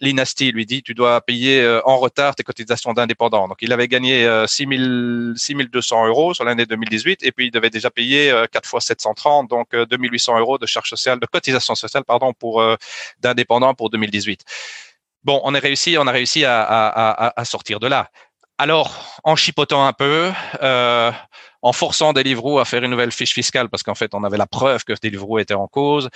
l'INASTI lui dit, tu dois payer en retard tes cotisations d'indépendants. Donc, il avait gagné 6 200 euros sur l'année 2018 et puis il devait déjà payer 4 euh, fois 730, donc 2800 euh, euros de charges sociales, de cotisation sociale, pardon, pour euh, d'indépendants pour 2018. Bon, on a réussi, on a réussi à sortir de là. Alors, en chipotant un peu, euh, en forçant Deliveroo à faire une nouvelle fiche fiscale, parce qu'en fait, on avait la preuve que Deliveroo était en cause,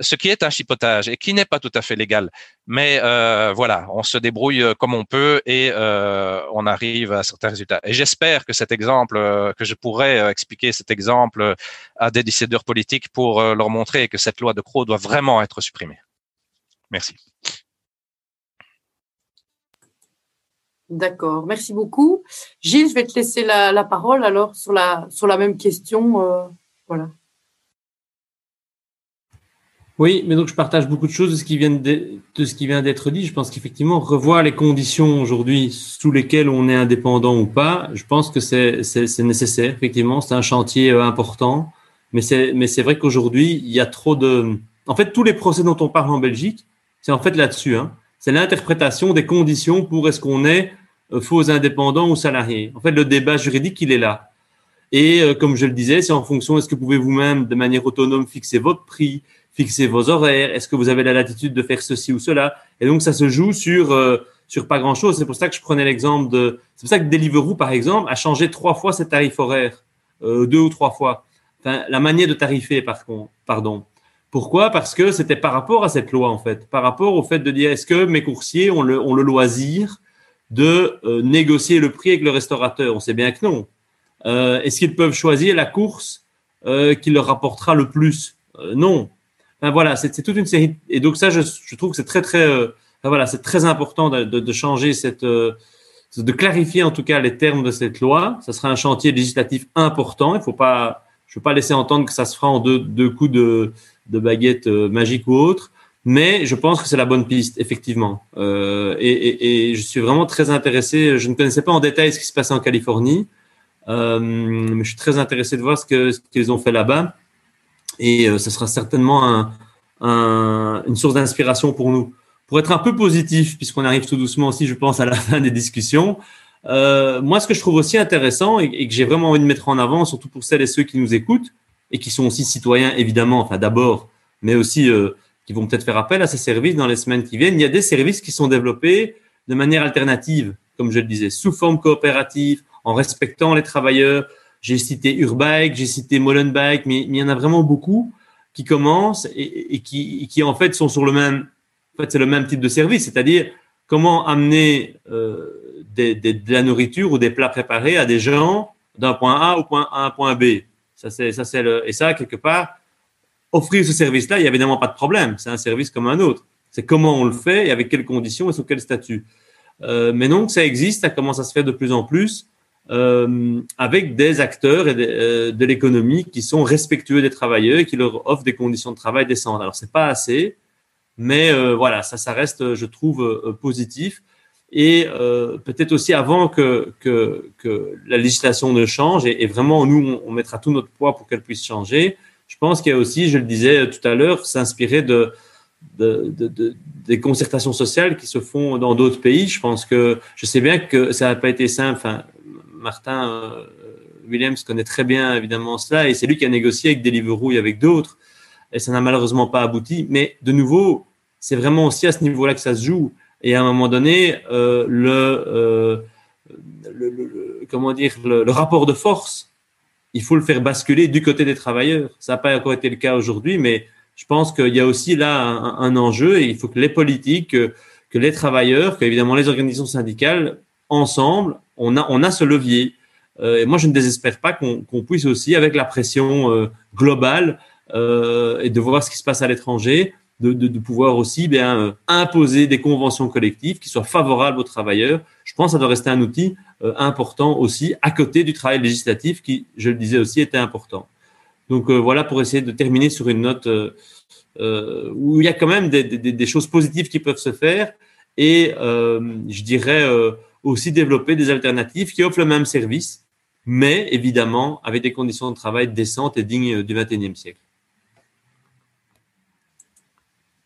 ce qui est un chipotage et qui n'est pas tout à fait légal. Mais euh, voilà, on se débrouille euh, comme on peut et euh, on arrive à certains résultats. Et j'espère que cet exemple, euh, que je pourrais euh, expliquer cet exemple à des décideurs politiques pour leur montrer que cette loi de Croix doit vraiment être supprimée. Merci. D'accord, merci beaucoup. Gilles, je vais te laisser la, parole alors sur la, sur la même question. Euh, voilà. Oui, mais donc je partage beaucoup de choses de ce qui vient de, ce qui vient d'être dit. Je pense qu'effectivement revoir les conditions aujourd'hui sous lesquelles on est indépendant ou pas, je pense que c'est c'est nécessaire. Effectivement, c'est un chantier euh, important, mais c'est mais c'est vrai qu'aujourd'hui il y a trop de. En fait, tous les procès dont on parle en Belgique, c'est en fait là-dessus. Hein c'est l'interprétation des conditions pour est-ce qu'on est euh, faux indépendant ou salarié. En fait, le débat juridique, il est là. Et euh, comme je le disais, c'est en fonction, est-ce que vous pouvez vous-même, de manière autonome, fixer votre prix, fixer vos horaires, est-ce que vous avez la latitude de faire ceci ou cela? Et donc, ça se joue sur, euh, sur pas grand-chose. C'est pour ça que je prenais l'exemple de... C'est pour ça que Deliveroo, par exemple, a changé trois fois ses tarifs horaires, deux ou trois fois. Enfin, la manière de tarifer, par contre, pardon. Pourquoi? Parce que c'était par rapport à cette loi, en fait, par rapport au fait de dire est-ce que mes coursiers ont le, loisir de euh, négocier le prix avec le restaurateur? On sait bien que non. Euh, est-ce qu'ils peuvent choisir la course euh, qui leur rapportera le plus? Non. Enfin, voilà, c'est toute une série. Et donc ça, je, trouve que c'est très très, enfin, voilà, c'est très important de, changer cette, de clarifier en tout cas les termes de cette loi. Ça sera un chantier législatif important. Il faut pas, je ne veux pas laisser entendre que ça se fera en deux coups de de baguette euh, magique ou autre. Mais je pense que c'est la bonne piste, effectivement. Euh, et, je suis vraiment très intéressé. Je ne connaissais pas en détail ce qui se passait en Californie, euh, mais je suis très intéressé de voir ce que ce qu'ils ont fait là-bas. Et euh, ce sera certainement un, un, une source d'inspiration pour nous. Pour être un peu positif, puisqu'on arrive tout doucement aussi, je pense, à la *laughs* fin des discussions. Moi, ce que je trouve aussi intéressant et que j'ai vraiment envie de mettre en avant, surtout pour celles et ceux qui nous écoutent, et qui sont aussi citoyens, évidemment, enfin d'abord, mais aussi euh, qui vont peut-être faire appel à ces services dans les semaines qui viennent. Il y a des services qui sont développés de manière alternative, comme je le disais, sous forme coopérative, en respectant les travailleurs. J'ai cité Urbike, j'ai cité Molenbike, mais, il y en a vraiment beaucoup qui commencent et, qui, qui, en fait, sont sur le même, en fait, c'est le même type de service, c'est-à-dire comment amener euh, de la nourriture ou des plats préparés à des gens d'un point A au point A point B. Ça, c'est, ça, c'est et ça, quelque part, offrir ce service-là, il n'y a évidemment pas de problème. C'est un service comme un autre. C'est comment on le fait et avec quelles conditions et sous quel statut. Euh, mais donc, ça existe, ça commence à se faire de plus en plus euh, avec des acteurs et de, euh, de l'économie qui sont respectueux des travailleurs et qui leur offrent des conditions de travail décentes. Alors, c'est pas assez, mais voilà, ça, ça reste, je trouve, positif et euh, peut-être aussi avant que, que, la législation ne change, et, vraiment nous, on, mettra tout notre poids pour qu'elle puisse changer. Je pense qu'il y a aussi, je le disais tout à l'heure, s'inspirer de, de, de, de, des concertations sociales qui se font dans d'autres pays. Je pense que je sais bien que ça n'a pas été simple. Martin euh, Williams connaît très bien évidemment cela, et c'est lui qui a négocié avec Deliveroo et avec d'autres, et ça n'a malheureusement pas abouti. Mais de nouveau, c'est vraiment aussi à ce niveau-là que ça se joue et à un moment donné, euh, le, euh, le, comment dire, le, rapport de force, il faut le faire basculer du côté des travailleurs. Ça n'a pas encore été le cas aujourd'hui, mais je pense qu'il y a aussi là un, enjeu et il faut que les politiques, que, les travailleurs, que évidemment les organisations syndicales, ensemble, on a, on a ce levier. Euh, et moi, je ne désespère pas qu'on qu puisse aussi, avec la pression globale et de voir ce qui se passe à l'étranger, de, de, de, pouvoir aussi bien euh, imposer des conventions collectives qui soient favorables aux travailleurs. Je pense que ça doit rester un outil important aussi à côté du travail législatif qui, je le disais aussi, était important. Donc voilà pour essayer de terminer sur une note où il y a quand même des, des, des, choses positives qui peuvent se faire et je dirais aussi développer des alternatives qui offrent le même service, mais évidemment avec des conditions de travail décentes et dignes du XXIe siècle.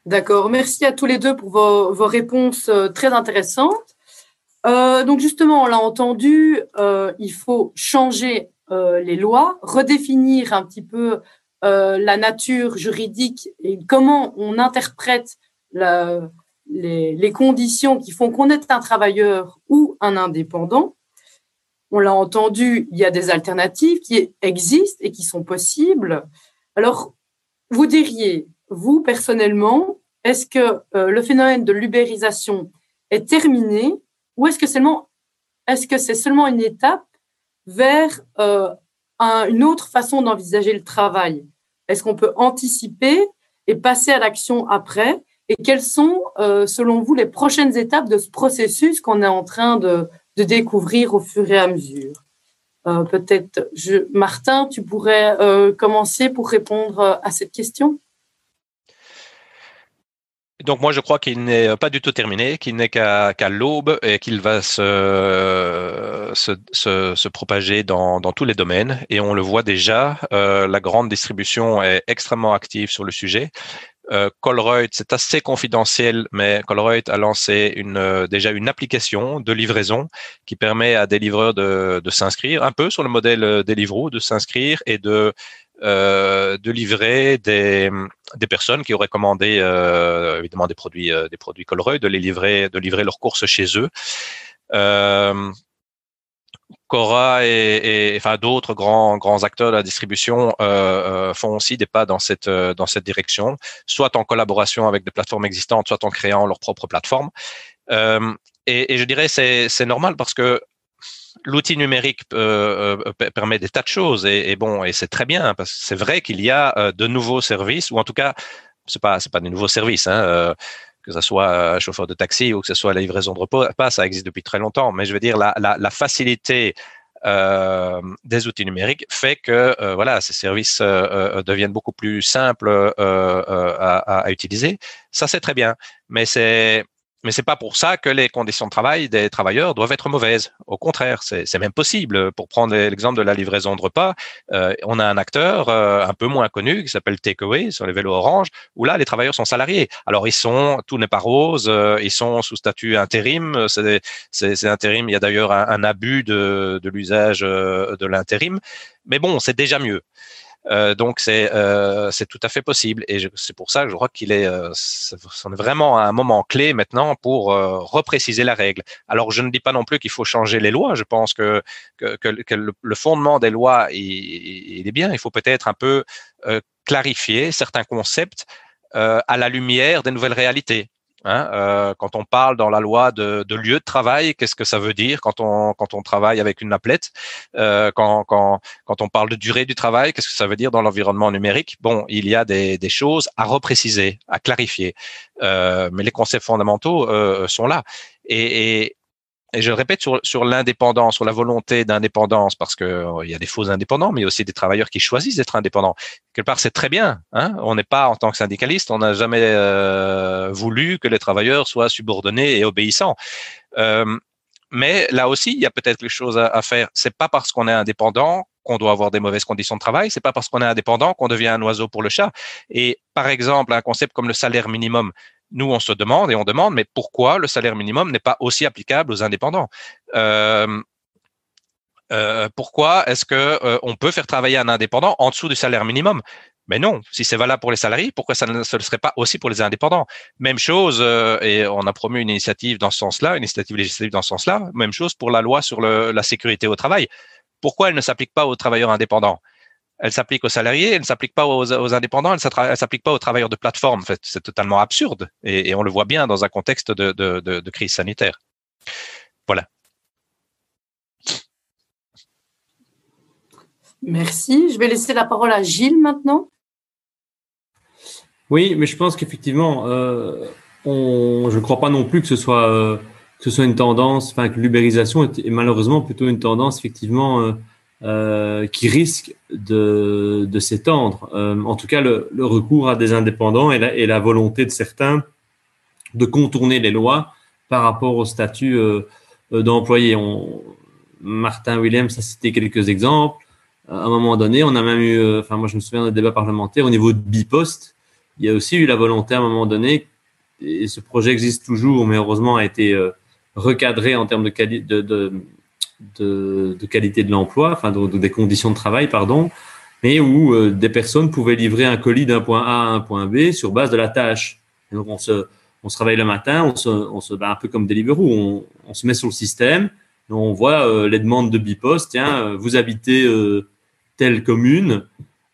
D'accord. Merci à tous les deux pour vos, réponses euh, très intéressantes. Euh, donc justement, on l'a entendu, euh, il faut changer les lois, redéfinir un petit peu la nature juridique et comment on interprète les, conditions qui font qu'on est un travailleur ou un indépendant. On l'a entendu, il y a des alternatives qui existent et qui sont possibles. Alors, vous diriez, vous personnellement, est-ce que euh, le phénomène de l'ubérisation est terminé ou est-ce que c'est seulement une étape vers euh, une autre façon d'envisager le travail? Est-ce qu'on peut anticiper et passer à l'action après? Et quelles sont, euh, selon vous, les prochaines étapes de ce processus qu'on est en train de, de, découvrir au fur et à mesure? Peut-être, Martin, tu pourrais commencer pour répondre à cette question? Donc moi je crois qu'il n'est pas du tout terminé, qu'il n'est qu'à l'aube et qu'il va se, se, se, propager dans, dans, tous les domaines. Et on le voit déjà, euh, la grande distribution est extrêmement active sur le sujet. Euh, Colruyt, c'est assez confidentiel, mais Colruyt a lancé une, euh, déjà une application de livraison qui permet à des livreurs de, de s'inscrire, un peu sur le modèle euh, Deliveroo, de s'inscrire et de de livrer des, personnes qui auraient commandé euh, évidemment des produits euh, des produits de les livrer de livrer leurs courses chez eux. Euh, Cora et, enfin d'autres grands grands acteurs de la distribution euh, font aussi des pas dans cette dans cette direction, soit en collaboration avec des plateformes existantes, soit en créant leur propre plateforme. Et, et, je dirais c'est c'est normal parce que l'outil numérique euh, euh, permet des tas de choses et, bon et c'est très bien parce que c'est vrai qu'il y a euh, de nouveaux services ou en tout cas c'est pas c'est pas des nouveaux services hein, que ce soit chauffeur de taxi ou que ce soit la livraison de repas pas ça existe depuis très longtemps. Mais je veux dire la, facilité des outils numériques fait que voilà ces services deviennent beaucoup plus simples à, utiliser. Ça c'est très bien. Mais c'est mais c'est pas pour ça que les conditions de travail des travailleurs doivent être mauvaises. Au contraire, c'est même possible. Pour prendre l'exemple de la livraison de repas, euh, on a un acteur euh, un peu moins connu qui s'appelle Takeaway sur les vélos orange, où là les travailleurs sont salariés. Alors ils sont, tout n'est pas rose, euh, ils sont sous statut intérim. C'est intérim. Il y a d'ailleurs un, abus de, de l'usage de l'intérim, mais bon, c'est déjà mieux. Euh, donc c'est euh, tout à fait possible et c'est pour ça que je crois qu'il est euh, vraiment un moment clé maintenant pour euh, repréciser la règle. Alors je ne dis pas non plus qu'il faut changer les lois. Je pense que que, que, le, fondement des lois il, il, est bien. Il faut peut-être un peu clarifier certains concepts à la lumière des nouvelles réalités. Hein, euh, quand on parle dans la loi de, de lieu de travail, qu'est-ce que ça veut dire quand on quand on travaille avec une appelette euh, quand, quand quand on parle de durée du travail, qu'est-ce que ça veut dire dans l'environnement numérique? Bon, il y a des, des choses à repréciser, à clarifier, euh, mais les concepts fondamentaux euh, sont là. Et, et, et je le répète sur, sur l'indépendance, sur la volonté d'indépendance, parce que euh, il y a des faux indépendants, mais il y a aussi des travailleurs qui choisissent d'être indépendants. Quelque part, c'est très bien. Hein on n'est pas en tant que syndicaliste, on n'a jamais euh, voulu que les travailleurs soient subordonnés et obéissants. Euh, mais là aussi, il y a peut-être quelque chose à, à faire. C'est pas parce qu'on est indépendant qu'on doit avoir des mauvaises conditions de travail. C'est pas parce qu'on est indépendant qu'on devient un oiseau pour le chat. Et par exemple, un concept comme le salaire minimum, nous, on se demande et on demande, mais pourquoi le salaire minimum n'est pas aussi applicable aux indépendants? Euh, euh, Pourquoi est-ce que euh, on peut faire travailler un indépendant en dessous du salaire minimum? Mais non, si c'est valable pour les salariés, pourquoi ça ne le serait pas aussi pour les indépendants? Même chose, et on a promu une initiative dans ce sens-là, une initiative législative dans ce sens-là. Même chose pour la loi sur la sécurité au travail. Pourquoi elle ne s'applique pas aux travailleurs indépendants? Elle s'applique aux salariés, elle ne s'applique pas aux, indépendants, elle ne s'applique pas aux travailleurs de plateforme. En fait, c'est totalement absurde et, on le voit bien dans un contexte de, crise sanitaire. Voilà. Merci. Je vais laisser la parole à Gilles maintenant. Oui, mais je pense qu'effectivement, euh, je ne crois pas non plus que ce soit euh, que ce soit une tendance, enfin que l'ubérisation est, malheureusement plutôt une tendance effectivement euh, euh, qui risque de, de s'étendre. Euh, en tout cas, le, le, recours à des indépendants et la, et la, volonté de certains de contourner les lois par rapport au statut euh, euh, d'employé. Martin Williams a cité quelques exemples. À un moment donné, on a même eu, enfin moi je me souviens d'un débat parlementaire au niveau de Bipost. Il y a aussi eu la volonté à un moment donné, et ce projet existe toujours, mais heureusement a été recadré en termes de, de, de, de, de qualité de l'emploi, enfin des conditions de travail, pardon, mais où euh, des personnes pouvaient livrer un colis d'un point A à un point B sur base de la tâche. donc on se, on se réveille le matin, on se, on se bat un peu comme Deliveroo, on, on se met sur le système, on voit euh, les demandes de Bipost, tiens, euh, vous habitez telle commune,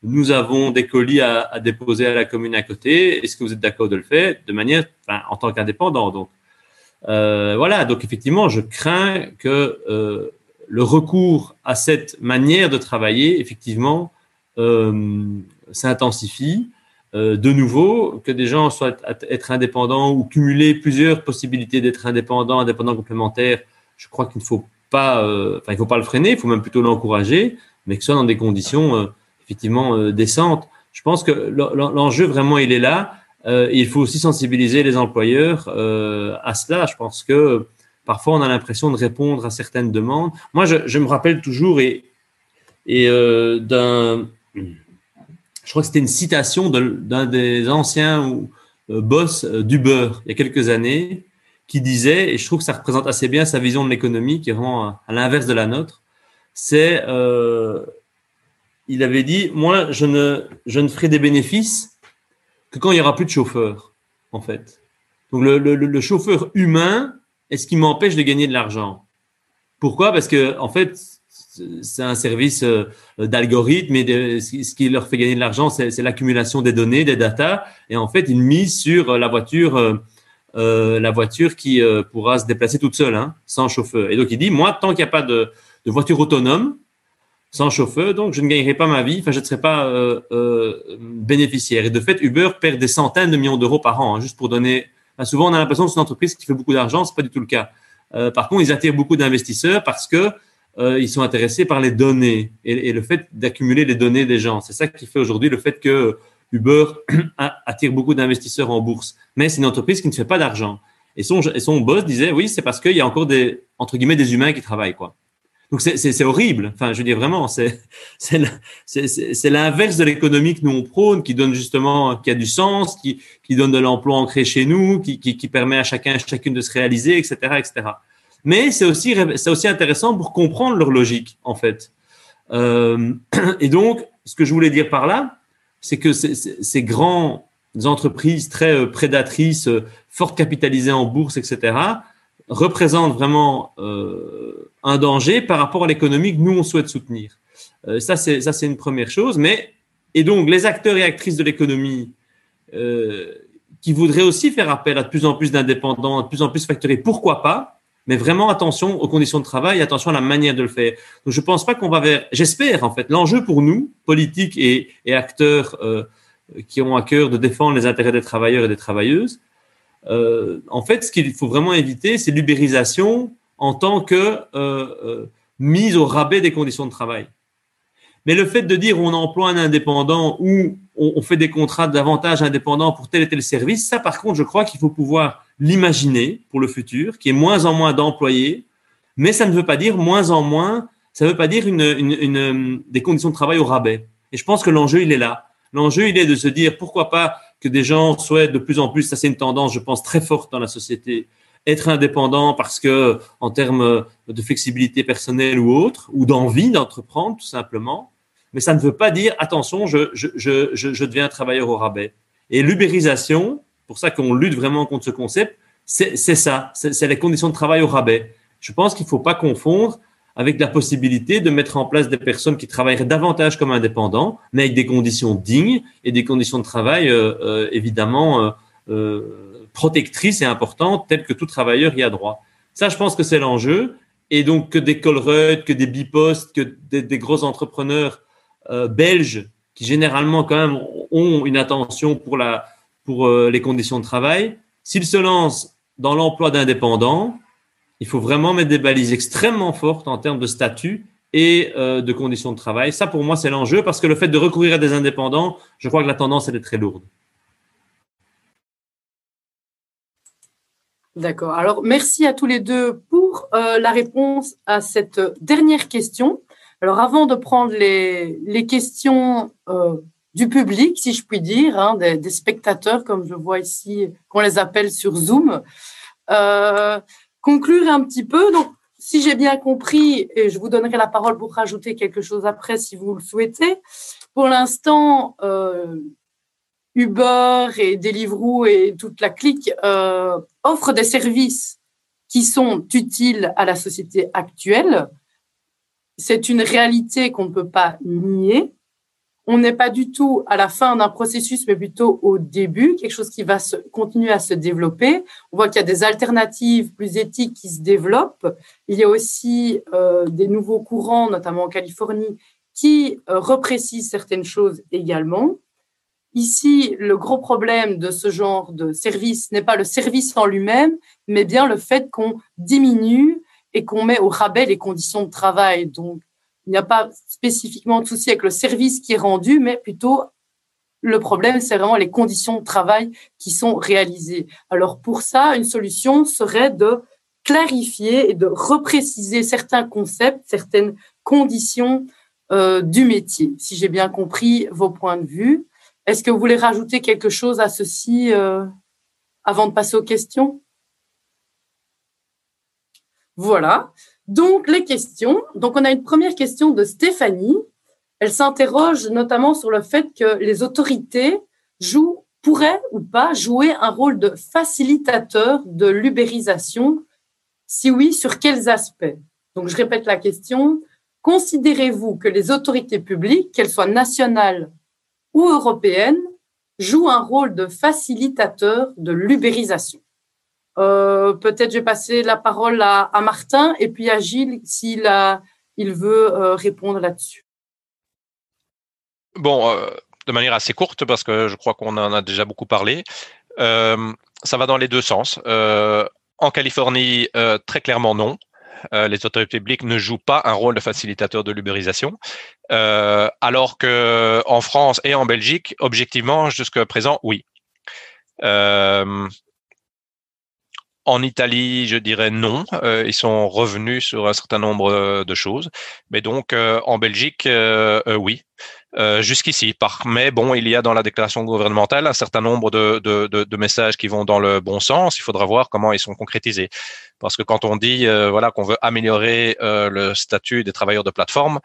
nous avons des colis à, déposer à la commune à côté, est-ce que vous êtes d'accord de le faire? De manière, en tant qu'indépendant, donc euh, voilà, donc effectivement, je crains que euh, le recours à cette manière de travailler, effectivement, euh, s'intensifie. Euh, de nouveau, que des gens soient être indépendants ou cumuler plusieurs possibilités d'être indépendants, indépendants complémentaires, je crois qu'il ne faut pas, euh, enfin, il faut pas le freiner, il faut même plutôt l'encourager, mais que ce soit dans des conditions effectivement décentes. Je pense que l'enjeu vraiment, il est là. Euh, il faut aussi sensibiliser les employeurs euh, à cela. Je pense que parfois on a l'impression de répondre à certaines demandes. Moi, je, me rappelle toujours et, euh, d'un, je crois que c'était une citation d'un des anciens euh, boss euh, d'Uber il y a quelques années qui disait, et je trouve que ça représente assez bien sa vision de l'économie, qui est vraiment à, l'inverse de la nôtre, c'est, il avait dit, moi, je ne, je ne ferai des bénéfices quand il y aura plus de chauffeurs, en fait. Donc le, chauffeur humain est ce qui m'empêche de gagner de l'argent. Pourquoi? Parce que en fait, c'est un service euh, d'algorithme et ce qui leur fait gagner de l'argent, c'est l'accumulation des données, des data. Et en fait, ils misent sur la voiture, euh, euh la voiture qui euh, pourra se déplacer toute seule, hein, sans chauffeur. Et donc il dit, moi, tant qu'il n'y a pas de, de voiture autonome, sans chauffeur, donc je ne gagnerai pas ma vie, enfin je ne serai pas euh, euh, bénéficiaire. Et de fait, Uber perd des centaines de millions d'euros par an, hein, juste pour donner. souvent, on a l'impression que c'est une entreprise qui fait beaucoup d'argent, c'est pas du tout le cas. Euh, par contre, ils attirent beaucoup d'investisseurs parce que euh, ils sont intéressés par les données et, et le fait d'accumuler les données des gens. C'est ça qui fait aujourd'hui le fait que Uber *clears throat* attire beaucoup d'investisseurs en bourse. Mais c'est une entreprise qui ne fait pas d'argent. Et son, et son boss disait, oui, c'est parce qu'il y a encore des, entre guillemets, des humains qui travaillent, quoi. Donc c'est horrible. Enfin, je dire vraiment, *laughs* c'est l'inverse de l'économie que nous on prône, qui donne justement, qui a du sens, qui, qui donne de l'emploi ancré chez nous, qui, qui, qui, permet à chacun, chacune de se réaliser, etc., etc. Mais c'est aussi, c'est aussi intéressant pour comprendre leur logique, en fait. Euh, *clears throat* et donc, ce que je voulais dire par là, c'est que ces grandes entreprises très euh, prédatrices, euh, fortes capitalisées en bourse, etc., représentent vraiment euh, un danger par rapport à l'économie que nous, on souhaite soutenir. Euh, ça, c'est une première chose. Mais et donc, les acteurs et actrices de l'économie euh, qui voudraient aussi faire appel à de plus en plus d'indépendants, de plus en plus facturés, pourquoi pas Mais vraiment attention aux conditions de travail, attention à la manière de le faire. Donc, je pense pas qu'on va vers. J'espère en fait. L'enjeu pour nous, politiques et, acteurs euh, qui ont à cœur de défendre les intérêts des travailleurs et des travailleuses, en fait, ce qu'il faut vraiment éviter, c'est l'ubérisation en tant que euh, euh, mise au rabais des conditions de travail. Mais le fait de dire on emploie un indépendant ou on, fait des contrats davantage indépendants pour tel et tel service, ça par contre, je crois qu'il faut pouvoir l'imaginer pour le futur, qui est moins en moins d'employés, mais ça ne veut pas dire moins en moins, ça ne veut pas dire des conditions de travail au rabais. Et je pense que l'enjeu, il est là. L'enjeu, il est de se dire pourquoi pas que des gens souhaitent de plus en plus, ça c'est une tendance, je pense, très forte dans la société, être indépendant parce que, en termes de flexibilité personnelle ou autre, ou d'envie d'entreprendre, tout simplement. Mais ça ne veut pas dire, attention, je, je, je, je deviens travailleur au rabais. Et l'ubérisation, pour ça qu'on lutte vraiment contre ce concept, c'est ça, c'est les conditions de travail au rabais. Je pense qu'il ne faut pas confondre avec la possibilité de mettre en place des personnes qui travailleraient davantage comme indépendants, mais avec des conditions dignes et des conditions de travail euh, euh, évidemment euh, euh, protectrices et importantes, telles que tout travailleur y a droit. Ça, je pense que c'est l'enjeu. Et donc que des Colruyt, que des Bipost, que des, gros entrepreneurs euh, belges qui généralement quand même ont une attention pour la pour les conditions de travail, s'ils se lancent dans l'emploi d'indépendants, il faut vraiment mettre des balises extrêmement fortes en termes de statut et euh, de conditions de travail. Ça, pour moi, c'est l'enjeu parce que le fait de recourir à des indépendants, je crois que la tendance, elle est très lourde. D'accord. Alors, merci à tous les deux pour euh, la réponse à cette dernière question. Alors, avant de prendre les, les questions euh, du public, si je puis dire, hein, des, des, spectateurs, comme je vois ici, qu'on les appelle sur Zoom, euh, conclure un petit peu. Donc, si j'ai bien compris, et je vous donnerai la parole pour rajouter quelque chose après si vous le souhaitez, pour l'instant, euh, Uber et Deliveroo et toute la clique euh, offrent des services qui sont utiles à la société actuelle. C'est une réalité qu'on ne peut pas nier. On n'est pas du tout à la fin d'un processus, mais plutôt au début, quelque chose qui va se, continuer à se développer. On voit qu'il y a des alternatives plus éthiques qui se développent. Il y a aussi euh, des nouveaux courants, notamment en Californie, qui euh, reprécisent certaines choses également. Ici, le gros problème de ce genre de service n'est pas le service en lui-même, mais bien le fait qu'on diminue et qu'on met au rabais les conditions de travail. Donc, il n'y a pas spécifiquement de souci avec le service qui est rendu, mais plutôt le problème, c'est vraiment les conditions de travail qui sont réalisées. Alors pour ça, une solution serait de clarifier et de repréciser certains concepts, certaines conditions euh, du métier, si j'ai bien compris vos points de vue. Est-ce que vous voulez rajouter quelque chose à ceci euh, avant de passer aux questions? Voilà. Donc, les questions. Donc, on a une première question de Stéphanie. Elle s'interroge notamment sur le fait que les autorités jouent, pourraient ou pas jouer un rôle de facilitateur de l'ubérisation. Si oui, sur quels aspects? Donc, je répète la question. Considérez-vous que les autorités publiques, qu'elles soient nationales ou européennes jouent un rôle de facilitateur de l'ubérisation. Euh, Peut-être je vais passer la parole à, Martin et puis à Gilles s'il il veut euh, répondre là-dessus. Bon, euh, de manière assez courte parce que je crois qu'on en a déjà beaucoup parlé. Ça va dans les deux sens. En Californie, très clairement non. Euh, les autorités publiques ne jouent pas un rôle de facilitateur de l'ubérisation, euh, alors que en France et en Belgique, objectivement, jusqu'à présent, oui. Euh, en Italie, je dirais non. Ils sont revenus sur un certain nombre de choses. Mais donc, en Belgique, euh. Jusqu'ici. Par, mais bon, il y a dans la déclaration gouvernementale un certain nombre de, de, de, de, messages qui vont dans le bon sens. Il faudra voir comment ils sont concrétisés. Parce que quand on dit voilà qu'on veut améliorer le statut des travailleurs de plateforme,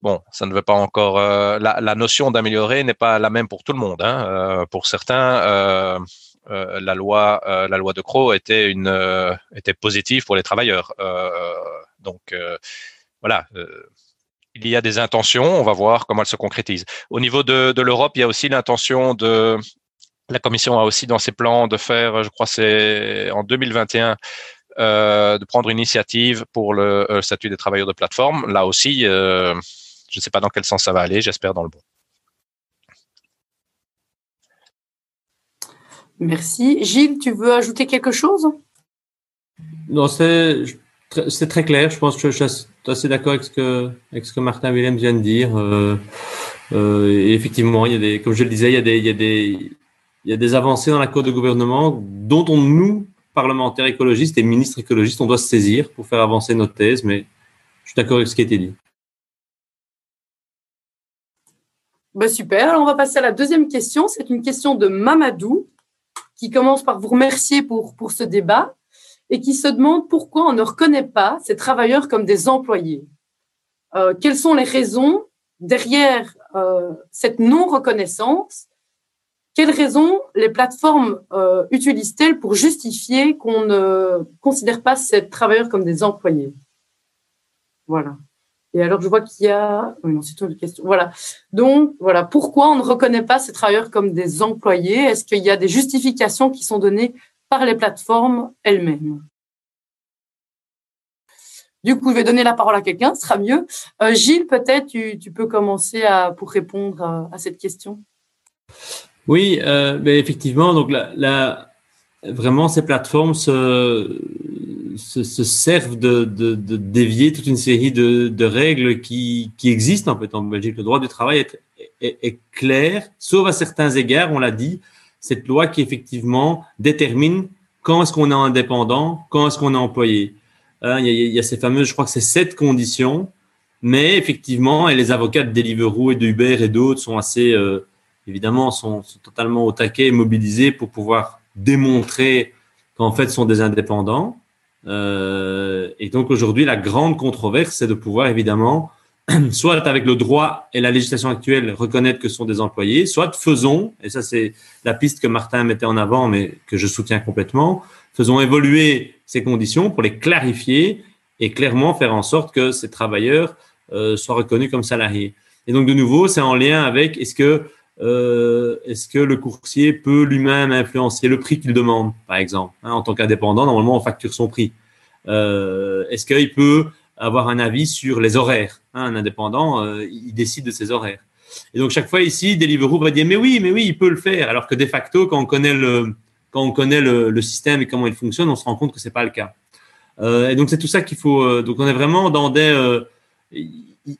Bon, ça ne veut pas encore. Euh, la, la, notion d'améliorer n'est pas la même pour tout le monde. Hein. Euh, pour certains, euh, la loi, la loi de Croix était une était positive pour les travailleurs. donc voilà. Il y a des intentions. On va voir comment elles se concrétisent. Au niveau de, de l'Europe, il y a aussi l'intention de la Commission a aussi dans ses plans de faire, je crois, c'est en 2021. Euh, de prendre une initiative pour le euh, statut des travailleurs de plateforme. Là aussi, euh, je ne sais pas dans quel sens ça va aller, j'espère dans le bon. Merci. Gilles, tu veux ajouter quelque chose? Non, c'est très clair. Je pense que je suis assez d'accord avec, ce que, Martin Willem vient de dire. Euh, euh, et effectivement, il y a des, comme je le disais, il y a des, il y a des, il y a des avancées dans l'accord de gouvernement dont on, nous, parlementaires écologistes et ministres écologistes, on doit se saisir pour faire avancer notre thèse. Mais je suis d'accord avec ce qui a été dit. Ben super. Alors, on va passer à la deuxième question. C'est une question de Mamadou qui commence par vous remercier pour, pour ce débat et qui se demande pourquoi on ne reconnaît pas ces travailleurs comme des employés. Euh, quelles sont les raisons derrière euh, cette non-reconnaissance? Quelles raisons les plateformes euh, utilisent-elles pour justifier qu'on ne considère pas ces travailleurs comme des employés? Voilà. Et alors, je vois qu'il y a. Oui, non, c'est une question. Voilà. Donc, voilà. Pourquoi on ne reconnaît pas ces travailleurs comme des employés? Est-ce qu'il y a des justifications qui sont données par les plateformes elles-mêmes Du coup, je vais donner la parole à quelqu'un, ce sera mieux. Euh, Gilles, peut-être, tu, peux commencer à, pour répondre à, cette question. Oui, euh, mais effectivement, donc la, vraiment, ces plateformes se se, servent de, dévier toute une série de, règles qui, existent en fait en Belgique. Le droit du travail est, clair, sauf à certains égards, on l'a dit, cette loi qui effectivement détermine quand est-ce qu'on est indépendant, quand est-ce qu'on est employé. Hein, il, y a, ces fameuses, je crois que c'est sept conditions, mais effectivement, et les avocats de Deliveroo et de Uber et d'autres sont assez, euh, évidemment, sont, sont, totalement au taquet, mobilisés pour pouvoir démontrer qu'en fait, sont des indépendants. Euh, et donc aujourd'hui, la grande controverse, c'est de pouvoir évidemment, *clears throat* soit avec le droit et la législation actuelle, reconnaître que ce sont des employés, soit faisons, et ça c'est la piste que Martin mettait en avant, mais que je soutiens complètement, faisons évoluer ces conditions pour les clarifier et clairement faire en sorte que ces travailleurs euh, soient reconnus comme salariés. Et donc de nouveau, c'est en lien avec est-ce que euh, est-ce que le coursier peut lui-même influencer le prix qu'il demande, par exemple hein, En tant qu'indépendant, normalement, on facture son prix. Euh, est-ce qu'il peut avoir un avis sur les horaires hein, Un indépendant, euh, il décide de ses horaires. Et donc, chaque fois ici, Deliveroo va dire, mais oui, mais oui, il peut le faire. Alors que de facto, quand on connaît le, quand on connaît le, système et comment il fonctionne, on se rend compte que c'est pas le cas. Euh, et donc, c'est tout ça qu'il faut. donc, on est vraiment dans des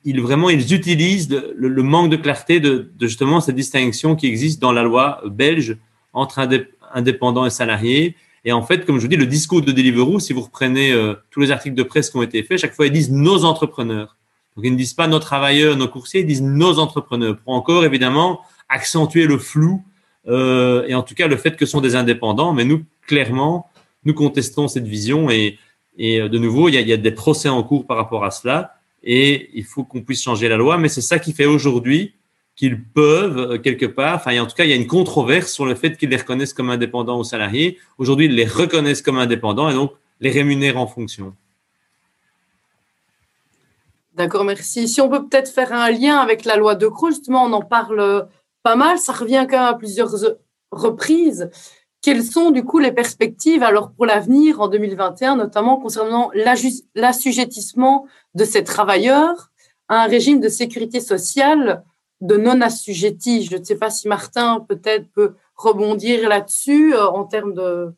ils vraiment ils utilisent le, manque de clarté de, justement cette distinction qui existe dans la loi belge entre indépendants et salariés. Et en fait, comme je vous dis, le discours de Deliveroo, si vous reprenez euh, tous les articles de presse qui ont été faits, chaque fois ils disent nos entrepreneurs. Donc ils ne disent pas nos travailleurs, nos coursiers, ils disent nos entrepreneurs pour encore évidemment accentuer le flou euh, et en tout cas le fait que ce sont des indépendants. Mais nous, clairement, nous contestons cette vision et, et euh, de nouveau, il y, a, il y a des procès en cours par rapport à cela et il faut qu'on puisse changer la loi. Mais c'est ça qui fait aujourd'hui qu'ils peuvent, euh, quelque part, enfin, en tout cas, il y a une controverse sur le fait qu'ils les reconnaissent comme indépendants aux salariés. Aujourd'hui, ils les reconnaissent comme indépendants et donc les rémunèrent en fonction. D'accord, merci. Si on peut peut-être faire un lien avec la loi de Creux, justement, on en parle pas mal, ça revient quand même à plusieurs reprises. Quelles sont du coup les perspectives alors pour l'avenir en 2021, notamment concernant l'assujettissement de ces travailleurs à un régime de sécurité sociale de non-assujettis Je ne sais pas si Martin peut-être peut rebondir là-dessus euh, en termes de,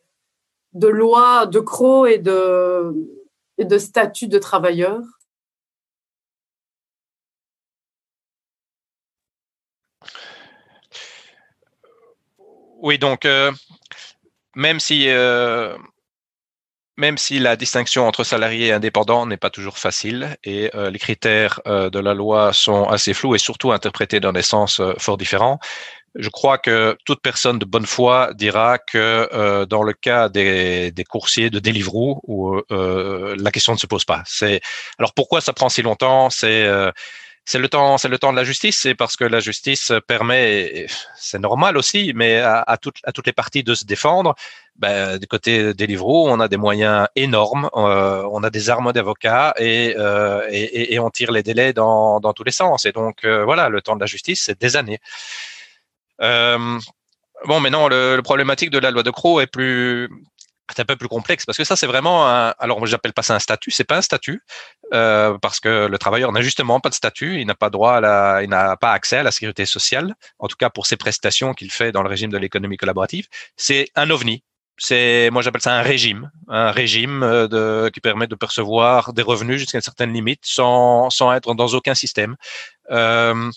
de loi de CRO et de, statut de travailleurs. Oui, donc euh, même si euh, même si la distinction entre salarié et indépendant n'est pas toujours facile et euh, les critères euh, de la loi sont assez flous et surtout interprétés dans des sens fort différents, je crois que toute personne de bonne foi dira que dans le cas des, coursiers de Deliveroo, la question ne se pose pas. Alors pourquoi ça prend si longtemps? C'est le temps, de la justice, c'est parce que la justice permet, c'est normal aussi, mais à toutes les parties de se défendre. Ben, du côté des livreaux, on a des moyens énormes, euh, on a des armes d'avocats et, euh, et, on tire les délais dans, tous les sens. Et donc euh, voilà, le temps de la justice, c'est des années. Bon, maintenant, le, le, problématique de la loi de Croc est plus un peu plus complexe parce que ça c'est vraiment un, alors j'appelle pas ça un statut c'est pas un statut parce que le travailleur n'a justement pas de statut il n'a pas droit à la, il n'a pas accès à la sécurité sociale en tout cas pour ses prestations qu'il fait dans le régime de l'économie collaborative c'est un ovni c'est moi j'appelle ça un régime un régime euh, qui permet de percevoir des revenus jusqu'à une certaine limite sans sans être dans aucun système euh,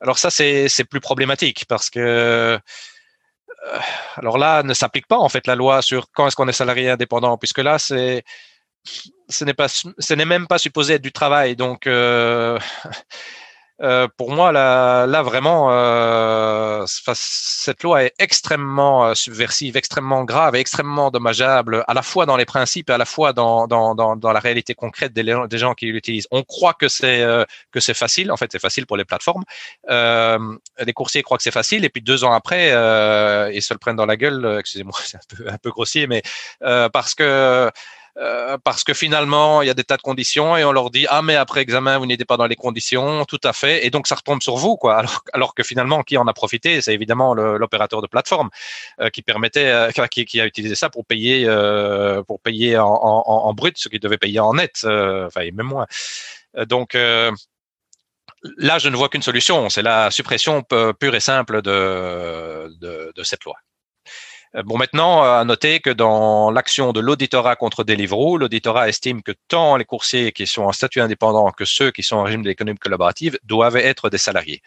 alors ça c'est c'est plus problématique parce que euh, alors là, ne s'applique pas en fait la loi sur quand est-ce qu'on est salarié indépendant, puisque là, c'est ce n'est pas ce n'est même pas supposé être du travail. Donc euh, pour moi, là, là vraiment, euh, cette loi est extrêmement euh, subversive, extrêmement grave et extrêmement dommageable, à la fois dans les principes et à la fois dans, dans, dans, dans la réalité concrète des, gens qui l'utilisent. On croit que c'est euh, que c'est facile. En fait, c'est facile pour les plateformes. les coursiers croient que c'est facile, et puis deux ans après, ils se le prennent dans la gueule. Excusez-moi, *laughs* c'est un peu, un peu grossier, mais parce que euh, parce que finalement, il y a des tas de conditions et on leur dit ah mais après examen vous n'étiez pas dans les conditions, tout à fait, et donc ça retombe sur vous quoi. *laughs* Alors, que finalement qui en a profité, c'est évidemment l'opérateur de plateforme euh, qui permettait, euh, qui, a utilisé ça pour payer pour payer en, brut ce qu'il devait payer en net, enfin et même moins. Donc là, je ne vois qu'une solution, c'est la suppression pure et simple de cette loi. Bon, maintenant, à noter que dans l'action de l'auditorat contre Deliveroo, l'auditorat estime que tant les coursiers qui sont en statut indépendant que ceux qui sont en régime d'économie collaborative doivent être des salariés.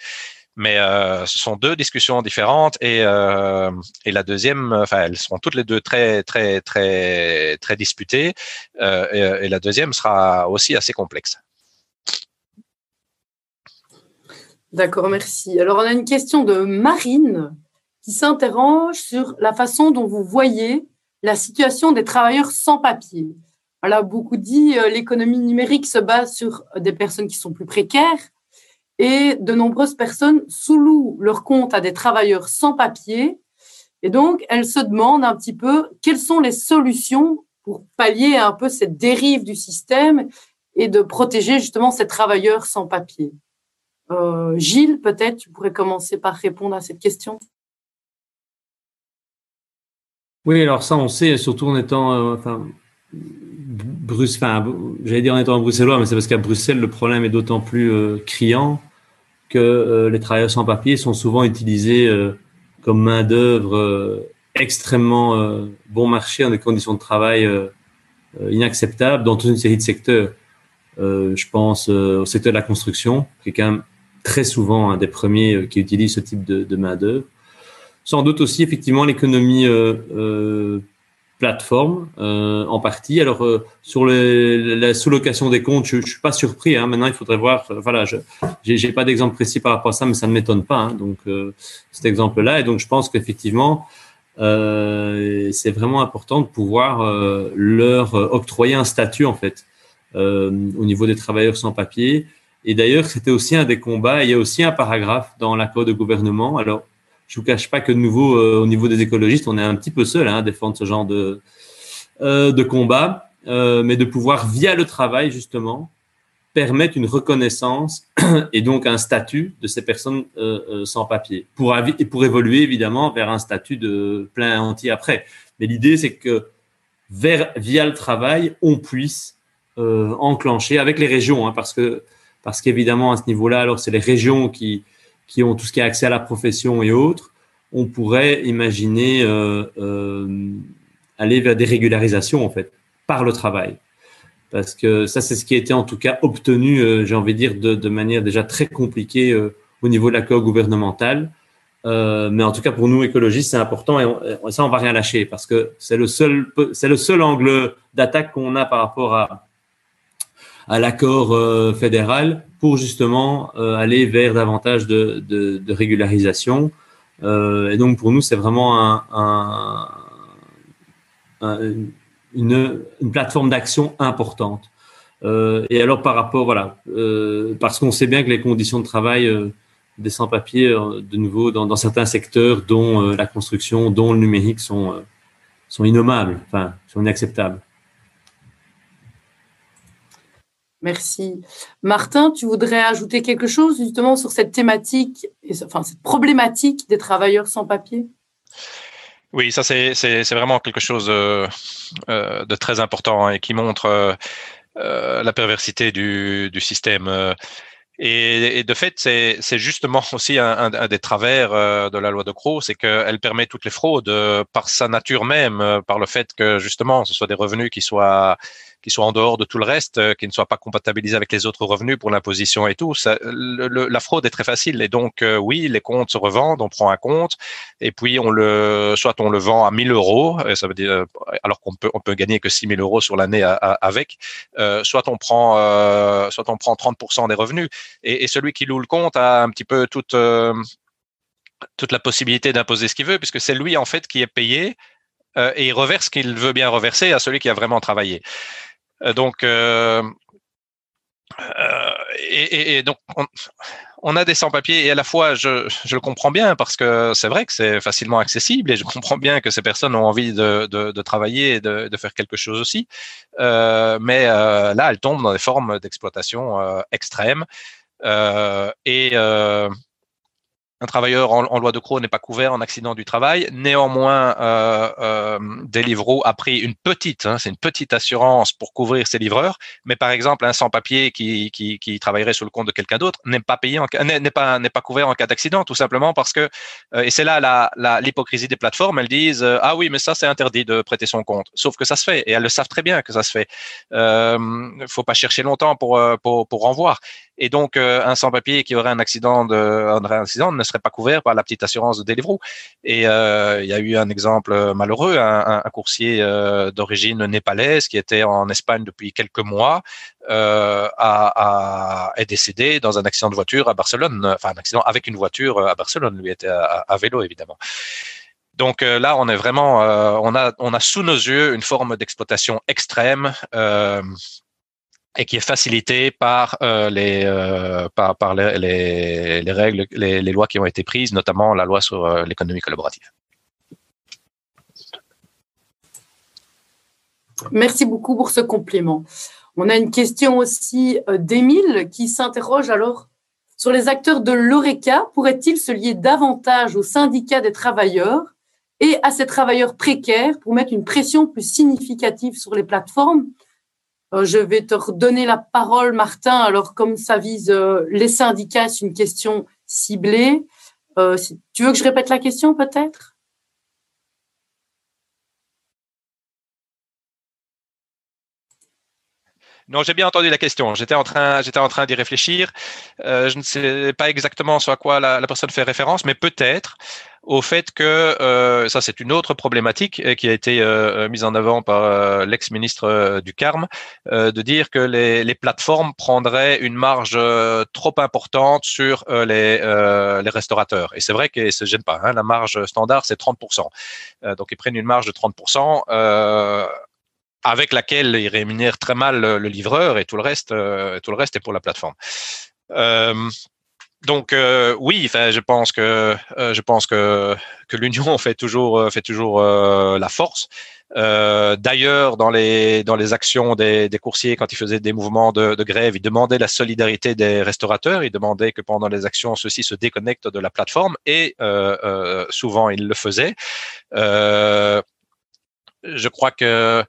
Mais euh, ce sont deux discussions différentes et, euh, et la deuxième, enfin, elles seront toutes les deux très, très, très, très disputées euh, et la deuxième sera aussi assez complexe. D'accord, merci. Alors, on a une question de Marine qui s'interroge sur la façon dont vous voyez la situation des travailleurs sans papier. A beaucoup dit l'économie numérique se base sur des personnes qui sont plus précaires, et de nombreuses personnes sous-louent leur compte à des travailleurs sans papier. Et donc, elles se demandent un petit peu quelles sont les solutions pour pallier un peu cette dérive du système et de protéger justement ces travailleurs sans papier. Euh, Gilles, peut-être, tu pourrais commencer par répondre à cette question. Oui, alors ça, on sait, surtout en étant, euh, enfin, j'allais dire en étant bruxellois, mais c'est parce qu'à Bruxelles, le problème est d'autant plus euh, criant que euh, les travailleurs sans papier sont souvent utilisés comme main d'œuvre euh, extrêmement bon marché dans des conditions de travail inacceptables dans toute une série de secteurs. je pense au secteur de la construction, qui est quand même très souvent un des premiers qui utilise ce type de, de main d'œuvre. Sans doute aussi effectivement l'économie plateforme euh, en partie. Alors euh, sur le, la sous-location des comptes, je, je suis pas surpris. Hein. Maintenant, il faudrait voir. Euh, voilà, je j'ai pas d'exemple précis par rapport à ça, mais ça ne m'étonne pas. Hein. Donc euh, cet exemple-là, et donc je pense qu'effectivement, c'est vraiment important de pouvoir leur octroyer un statut en fait au niveau des travailleurs sans papier. Et d'ailleurs, c'était aussi un des combats. Il y a aussi un paragraphe dans l'accord de gouvernement. Alors je vous cache pas que de nouveau, euh, au niveau des écologistes, on est un petit peu seul hein, à défendre ce genre de, euh, combat, euh, mais de pouvoir, via le travail, justement, permettre une reconnaissance *clears throat* et donc un statut de ces personnes sans papier, pour, pour évoluer évidemment vers un statut de plein entier après. Mais l'idée, c'est que vers, via le travail, on puisse enclencher avec les régions, hein, parce que parce qu'évidemment à ce niveau-là, alors c'est les régions qui qui ont tout ce qui est accès à la profession et autres, on pourrait imaginer euh, euh, aller vers des régularisations en fait par le travail. Parce que ça, c'est ce qui a été en tout cas obtenu, euh, j'ai envie de dire, de, de, manière déjà très compliquée euh, au niveau de l'accord gouvernemental. Euh, mais en tout cas, pour nous écologistes, c'est important et, on, ça, on va rien lâcher parce que c'est le seul, c'est le seul angle d'attaque qu'on a par rapport à, à l'accord fédéral pour justement euh, aller vers davantage de, régularisation. Euh, et donc pour nous, c'est vraiment un, un, un, une, plateforme d'action importante. Euh, et alors par rapport, voilà, parce qu'on sait bien que les conditions de travail des sans-papiers, de nouveau, dans, dans, certains secteurs, dont la construction, dont le numérique, sont, sont innommables, enfin, sont inacceptables. Merci. Martin, tu voudrais ajouter quelque chose justement sur cette thématique, enfin cette problématique des travailleurs sans papier? Oui, ça c'est vraiment quelque chose euh, euh, de très important et qui montre euh, la perversité du, du système. Et, de fait, c'est justement *laughs* aussi un, des travers de la loi de Croix, c'est qu'elle permet toutes les fraudes par sa nature même, par le fait que justement ce soit des revenus qui soient qui soit en dehors de tout le reste, euh, qui ne soit pas compatibilisé avec les autres revenus pour l'imposition et tout. La fraude est très facile. Et donc, euh, oui, les comptes se revendent, on prend un compte, et puis on le, soit on le vend à 1000 euros, ça veut dire, alors qu'on peut, on peut gagner que 6000 euros sur l'année avec, euh, soit on prend, euh, soit on prend 30% des revenus. Et, celui qui loue le compte a un petit peu toute, euh, toute la possibilité d'imposer ce qu'il veut, puisque c'est lui en fait qui est payé euh, et il reverse ce qu'il veut bien reverser à celui qui a vraiment travaillé. Euh, donc, euh, euh, et, et, donc, on, on a des sans-papiers et à la fois, je, je, le comprends bien parce que c'est vrai que c'est facilement accessible et je comprends bien que ces personnes ont envie de, de, de travailler et de, de, faire quelque chose aussi. Euh, mais euh, là, elles tombent dans des formes d'exploitation euh, extrêmes. et un travailleur en, loi de Croix n'est pas couvert en accident du travail. Néanmoins, euh, euh, a pris une petite, hein, c'est une petite assurance pour couvrir ses livreurs. Mais par exemple, un sans-papier qui, qui, qui, travaillerait sur le compte de quelqu'un d'autre n'est pas payé, n'est pas n'est pas couvert en cas d'accident, tout simplement parce que euh, et c'est là la l'hypocrisie des plateformes. Elles disent euh, ah oui, mais ça c'est interdit de prêter son compte. Sauf que ça se fait et elles le savent très bien que ça se fait. Il faut pas chercher longtemps pour pour pour en voir. Et donc, euh, un sans-papier qui aurait un accident, de, un accident ne serait pas couvert par la petite assurance de Deliveroo. Et euh, il y a eu un exemple malheureux, un, coursier euh, d'origine népalaise qui était en Espagne depuis quelques mois a, est décédé dans un accident de voiture à Barcelone, enfin un accident avec une voiture à Barcelone. Lui était à, à vélo évidemment. Donc là, on est vraiment, on a, on a sous nos yeux une forme d'exploitation extrême. Et qui est facilité par euh, les euh, par, les, les, les règles, les, lois qui ont été prises, notamment la loi sur euh, l'économie collaborative. Merci beaucoup pour ce complément. On a une question aussi d'Émile qui s'interroge alors sur les acteurs de l'ORECA. Pourraient-ils se lier davantage au syndicat des travailleurs et à ces travailleurs précaires pour mettre une pression plus significative sur les plateformes je vais te redonner la parole, Martin. Alors, comme ça vise euh, les syndicats, c'est une question ciblée. Euh, tu veux que je répète la question, peut-être? Non, j'ai bien entendu la question. J'étais en train, j'étais en train d'y réfléchir. je ne sais pas exactement sur à quoi la, la personne fait référence, mais peut-être au fait que euh, ça c'est une autre problématique euh, qui a été euh, mise en avant par l'ex-ministre du Carme, de dire que les, les, plateformes prendraient une marge trop importante sur les, les restaurateurs. Et c'est vrai qu'ils se gênent pas. Hein, la marge standard c'est 30%. donc ils prennent une marge de 30%. Avec laquelle ils rémunèrent très mal le, livreur et tout le reste, tout le reste est pour la plateforme. Donc euh, oui, je pense que euh, je pense que que l'union *laughs* fait toujours euh, fait toujours la force. D'ailleurs, dans les dans les actions des, des, coursiers, quand ils faisaient des mouvements de, de, grève, ils demandaient la solidarité des restaurateurs. Ils demandaient que pendant les actions, ceux-ci se déconnectent de la plateforme, et souvent ils le faisaient. je crois que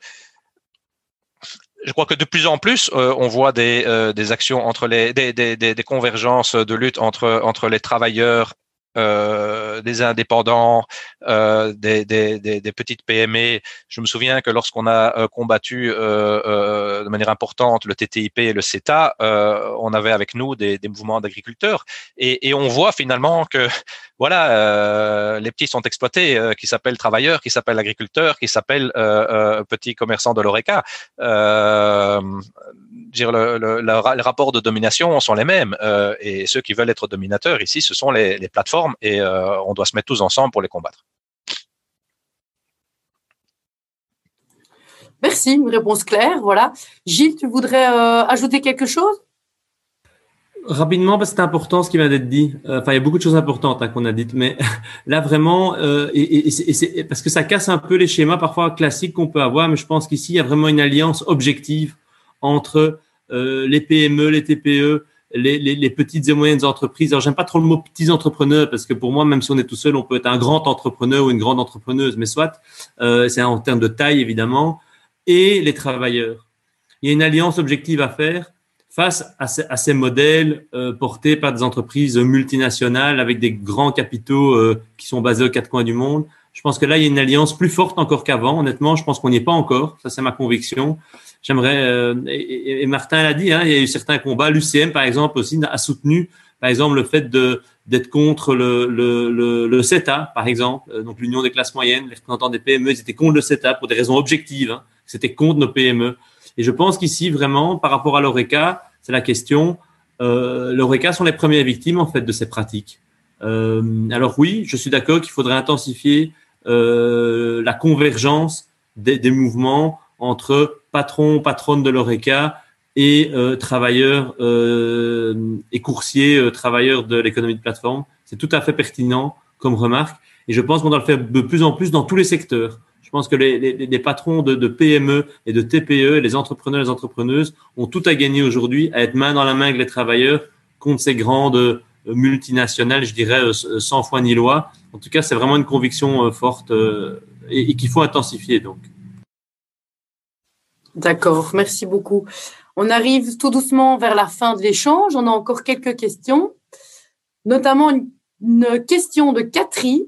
je crois que de plus en plus, euh, on voit des, euh, des actions entre les des, des, des, convergences de lutte entre entre les travailleurs euh, des indépendants, euh, des, petites PME. Je me souviens que lorsqu'on a combattu euh, de manière importante le TTIP et le CETA, on avait avec nous des, mouvements d'agriculteurs et, on voit finalement que *laughs* voilà, les petits sont exploités, qui s'appellent travailleurs, qui s'appellent agriculteurs, qui s'appellent petits commerçants de l'oreca. dire le, le, les rapports de domination sont les mêmes, et ceux qui veulent être dominateurs ici, ce sont les plateformes, et on doit se mettre tous ensemble pour les combattre. Merci, une réponse claire. Voilà. Gilles, tu voudrais ajouter quelque chose? Rapidement, parce que c'est important ce qui vient d'être dit. Euh, enfin, il y a beaucoup de choses importantes hein, qu'on a dites, mais *laughs* là vraiment, euh, et, et, c'est parce que ça casse un peu les schémas parfois classiques qu'on peut avoir, mais je pense qu'ici il y a vraiment une alliance objective entre euh, les PME, les TPE, les, petites et moyennes entreprises. Alors, j'aime pas trop le mot petits entrepreneurs parce que pour moi, même si on est tout seul, on peut être un grand entrepreneur ou une grande entrepreneuse, mais soit, euh, c'est en termes de taille évidemment, et les travailleurs. Il y a une alliance objective à faire face à ces, à ces modèles euh, portés par des entreprises multinationales avec des grands capitaux euh, qui sont basés aux quatre coins du monde. Je pense que là, il y a une alliance plus forte encore qu'avant. Honnêtement, je pense qu'on n'y est pas encore. Ça, c'est ma conviction. J'aimerais, euh, et, Martin l'a dit, hein, il y a eu certains combats. L'UCM, par exemple, aussi a soutenu, par exemple, le fait d'être contre le, CETA, par exemple, donc l'Union des classes moyennes, les représentants des PME, ils étaient contre le CETA pour des raisons objectives. Hein. C'était contre nos PME. Et je pense qu'ici, vraiment, par rapport à l'ORECA, c'est la question. Euh, L'ORECA sont les premières victimes en fait de ces pratiques. Euh, alors oui, je suis d'accord qu'il faudrait intensifier euh, la convergence des, des, mouvements entre patrons, patronnes de l'ORECA et euh, travailleurs euh, et coursiers, euh, travailleurs de l'économie de plateforme. C'est tout à fait pertinent comme remarque. Et je pense qu'on doit le faire de plus en plus dans tous les secteurs. Je pense que les, les, les patrons de, de, PME et de TPE, les entrepreneurs et les entrepreneuses ont tout à gagner aujourd'hui à être main dans la main avec les travailleurs contre ces grandes multinationales, je dirais, sans foi ni loi. En tout cas, c'est vraiment une conviction forte et, et qu'il faut intensifier. Donc. D'accord, merci beaucoup. On arrive tout doucement vers la fin de l'échange. On a encore quelques questions, notamment une, question de Catherine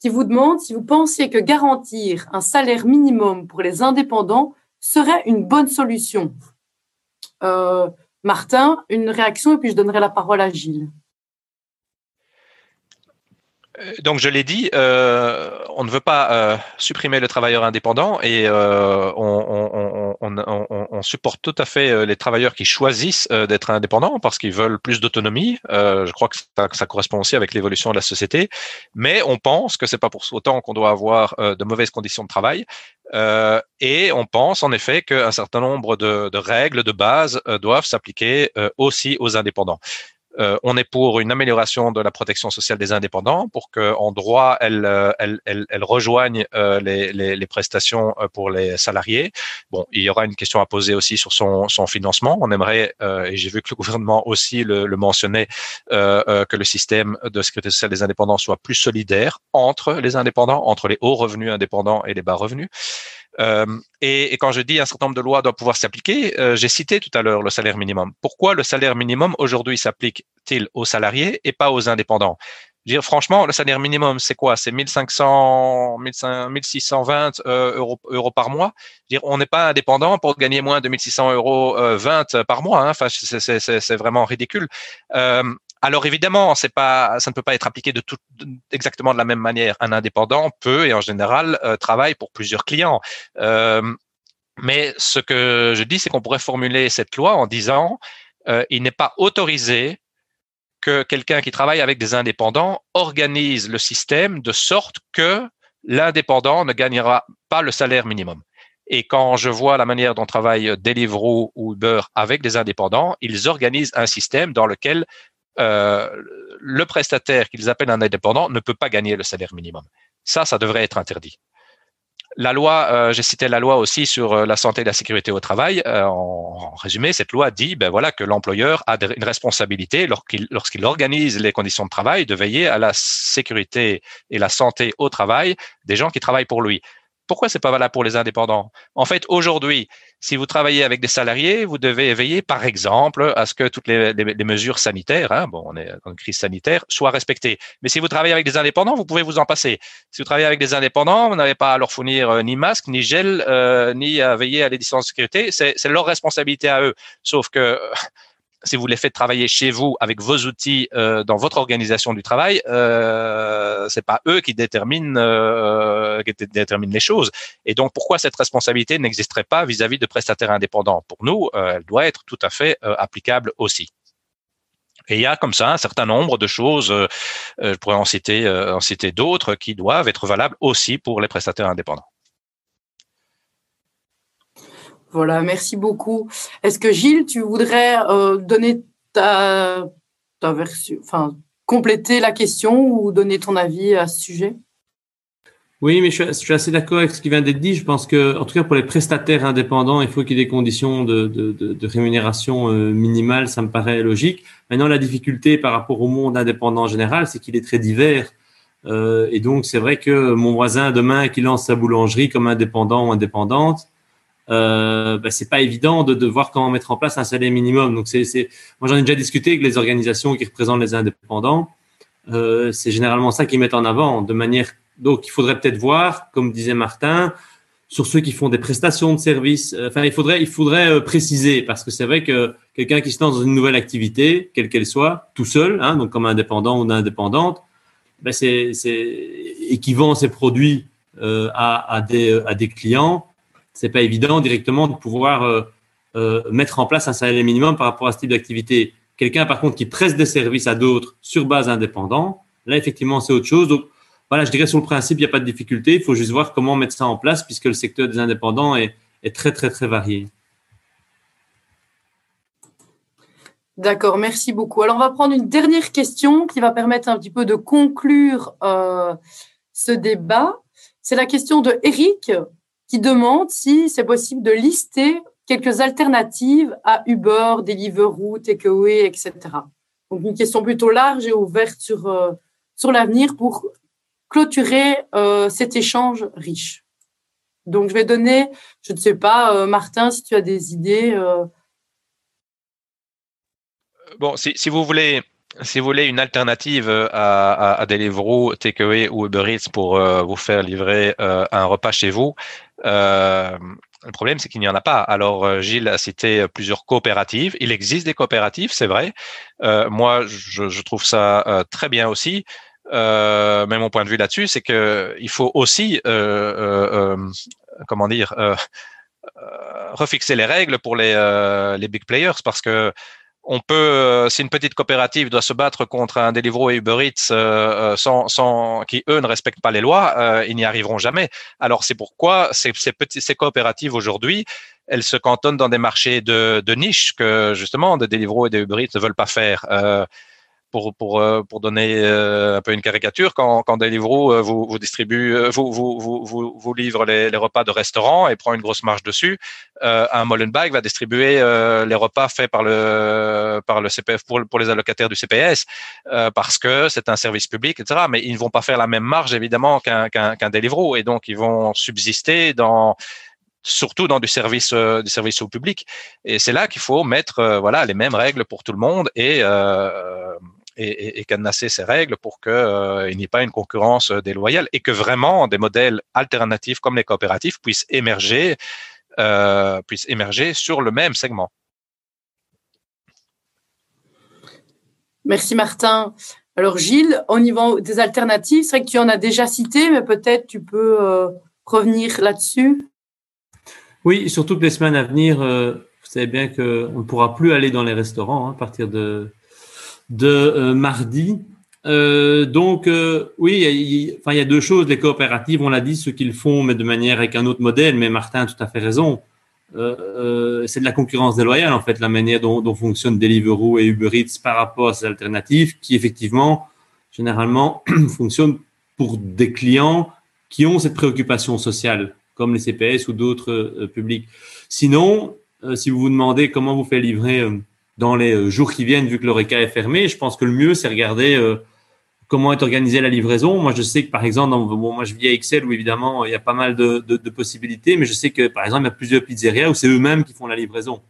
qui vous demande si vous pensez que garantir un salaire minimum pour les indépendants serait une bonne solution. Euh, Martin, une réaction et puis je donnerai la parole à Gilles. Donc, je l'ai dit, euh, on ne veut pas euh, supprimer le travailleur indépendant et euh, on, supporte tout à fait les travailleurs qui choisissent d'être indépendants parce qu'ils veulent plus d'autonomie. je crois que ça, ça, correspond aussi avec l'évolution de la société, mais on pense que c'est pas pour autant qu'on doit avoir de mauvaises conditions de travail. et on pense en effet qu'un certain nombre de, de, règles de base doivent s'appliquer aussi aux indépendants. Euh, on est pour une amélioration de la protection sociale des indépendants pour qu'en droit, euh, elles, elles rejoignent euh, les, prestations pour les salariés. Bon, il y aura une question à poser aussi sur son, financement. On aimerait, et j'ai vu que le *laughs* gouvernement aussi le mentionnait, que le système de sécurité sociale des indépendants soit plus solidaire entre les indépendants, entre les hauts revenus indépendants et les bas revenus. Euh, et, quand je dis un certain nombre de lois doivent pouvoir s'appliquer, euh, j'ai cité tout à l'heure le salaire minimum. Pourquoi le salaire minimum aujourd'hui s'applique-t-il aux salariés et pas aux indépendants? Franchement, le salaire minimum, c'est quoi? C'est 1500, 1620 euh, euros, euros, par mois? On n'est pas indépendant pour gagner moins de 1600 euros 20 par mois. Hein. Enfin, c'est vraiment ridicule. Euh, alors évidemment, c'est pas, ça ne peut pas être appliqué de tout, exactement de la même manière. Un indépendant peut et en général euh, travaille pour plusieurs clients. Euh, mais ce que je dis, c'est qu'on pourrait formuler cette loi en disant, euh, il n'est pas autorisé que quelqu'un qui travaille avec des indépendants organise le système de sorte que l'indépendant ne gagnera pas le salaire minimum. Et quand je vois la manière dont travaillent Deliveroo ou Uber avec des indépendants, ils organisent un système dans lequel le prestataire qu'ils appellent un indépendant ne peut pas gagner le salaire minimum. Ça, ça devrait être interdit. La loi, euh, j'ai cité la loi aussi sur euh, la santé et la sécurité au travail. en, résumé, cette loi dit ben voilà que l'employeur a une responsabilité lorsqu'il organise les conditions de travail de veiller à la sécurité et la santé au travail des gens qui travaillent pour lui. Pourquoi c'est pas valable pour les indépendants? En fait, aujourd'hui, si vous travaillez avec des salariés, vous devez veiller, par exemple, à ce que toutes les, mesures sanitaires, hein, bon, on est une crise sanitaire, soient respectées. Mais si vous travaillez avec des indépendants, vous pouvez vous en passer. Si vous travaillez avec des indépendants, vous n'avez pas à leur fournir euh, ni masque, ni gel, euh, ni à veiller à les distances de sécurité. C'est leur responsabilité à eux. Sauf que *laughs* si vous les faites travailler chez vous avec vos outils euh, dans votre organisation du travail, euh, c'est pas eux qui déterminent euh, qui déterminent les choses. Et donc pourquoi cette responsabilité n'existerait pas vis-à-vis de prestataires indépendants? Pour nous, euh, elle doit être tout à fait euh, applicable aussi. Et il y a comme ça un certain nombre de choses, je pourrais en citer, en citer d'autres, qui doivent être valables aussi pour les prestataires indépendants. Voilà, merci beaucoup. Est-ce que Gilles, tu voudrais euh, donner ta, version, enfin, compléter la question ou donner ton avis à ce sujet? Oui, mais je suis, assez d'accord avec ce qui vient d'être dit. Je pense que, en tout cas, pour les prestataires indépendants, il faut qu'il y ait des conditions de rémunération euh, minimale. Ça me paraît logique. Maintenant, la difficulté par rapport au monde indépendant en général, c'est qu'il est très divers. Euh, et donc, c'est vrai que mon voisin demain qui lance sa boulangerie comme indépendant ou indépendante, euh, bah, c'est pas évident de, de voir comment mettre en place un salaire minimum. Donc c'est, moi j'en ai déjà discuté avec les organisations qui représentent les indépendants. Euh, c'est généralement ça qu'ils mettent en avant, de manière. Donc il faudrait peut-être voir, comme disait Martin, sur ceux qui font des prestations de services. Euh, enfin, il faudrait, il faudrait euh, préciser parce que c'est vrai que quelqu'un qui se lance dans une nouvelle activité, quelle qu'elle soit, tout seul, hein, donc comme indépendant ou indépendante, ben c'est, c'est et qui vend ses produits euh, à, à, des, à des clients c'est pas évident directement de pouvoir euh, euh, mettre en place un salaire minimum par rapport à ce type d'activité. Quelqu'un, par contre, qui preste des services à d'autres sur base indépendante, là, effectivement, c'est autre chose. Donc, voilà, je dirais sur le principe, il n'y a pas de difficulté. Il faut juste voir comment mettre ça en place puisque le secteur des indépendants est, est très, très, très varié. D'accord, merci beaucoup. Alors, on va prendre une dernière question qui va permettre un petit peu de conclure euh, ce débat. C'est la question de Eric qui demande si c'est possible de lister quelques alternatives à Uber, Deliveroo, Takeaway, etc. Donc une question plutôt large et ouverte sur, euh, sur l'avenir pour clôturer euh, cet échange riche. Donc je vais donner, je ne sais pas, Martin, si tu as des idées. Bon, si, si, vous voulez, si vous voulez une alternative à, à Deliveroo, Takeaway ou Uber Eats pour vous faire livrer un repas chez vous, le problème, c'est qu'il n'y en a pas. Alors, euh, Gilles a cité plusieurs coopératives. Il existe des coopératives, c'est vrai. Euh, moi, je, trouve ça euh, très bien aussi. mais mon point de vue là-dessus, c'est que il faut aussi, comment dire, refixer les règles pour les, les big players parce que on peut, euh, si une petite coopérative doit se battre contre un Deliveroo et Uber Eats euh, euh, sans, sans, qui eux ne respectent pas les lois, ils n'y arriveront jamais. Alors c'est pourquoi ces, ces, ces coopératives aujourd'hui, elles se cantonnent dans des marchés de, de niche que justement des Deliveroo et des Uber Eats ne veulent pas faire pour, pour, euh, pour donner euh, un peu une caricature, quand, quand Deliveroo euh, vous, distribue, vous, vous, vous, vous, livre les, repas de restaurant et prend une grosse marge dessus, euh, un Molenbeek va distribuer euh, les repas faits par le, par le CPF pour, pour les allocataires du CPS euh, parce que c'est un service public, etc. Mais ils ne vont pas faire la même marge évidemment qu'un qu'un qu'un Deliveroo et donc ils vont subsister dans surtout dans du service du service au public et c'est là qu'il faut mettre voilà les mêmes règles pour tout le monde et et, et, cadenasser ces règles pour qu'il euh, n'y ait pas une concurrence euh, déloyale et que vraiment des modèles alternatifs comme les coopératives puissent émerger, euh, puissent émerger sur le même segment. Merci Martin. Alors Gilles, au niveau des alternatives, c'est vrai que tu en as déjà cité, mais peut-être tu peux euh, revenir là-dessus. Oui, surtout que les semaines à venir, euh, vous savez bien qu'on ne pourra plus aller dans les restaurants hein, à partir de, de euh, mardi. Euh, donc euh, oui, il, il y a deux choses. Les coopératives, on l'a dit, ce qu'ils font, mais de manière avec un autre modèle. Mais Martin a tout à fait raison. c'est de la concurrence déloyale en fait, la manière dont, dont fonctionnent Deliveroo et Uber Eats par rapport à ces alternatives, qui effectivement généralement *clears throat* fonctionnent pour des clients qui ont cette préoccupation sociale, comme les CPS ou d'autres publics. Sinon, si vous vous demandez comment vous faites livrer dans les euh, jours qui viennent, vu que l'ORECA est fermé. Je pense que le mieux, c'est regarder euh, comment est organisée la livraison. Moi, je sais que, par exemple, moi, je vis à Excel où, évidemment, il y a pas mal de, possibilités, mais je sais que, par exemple, il y a plusieurs pizzerias où c'est eux-mêmes qui font la livraison.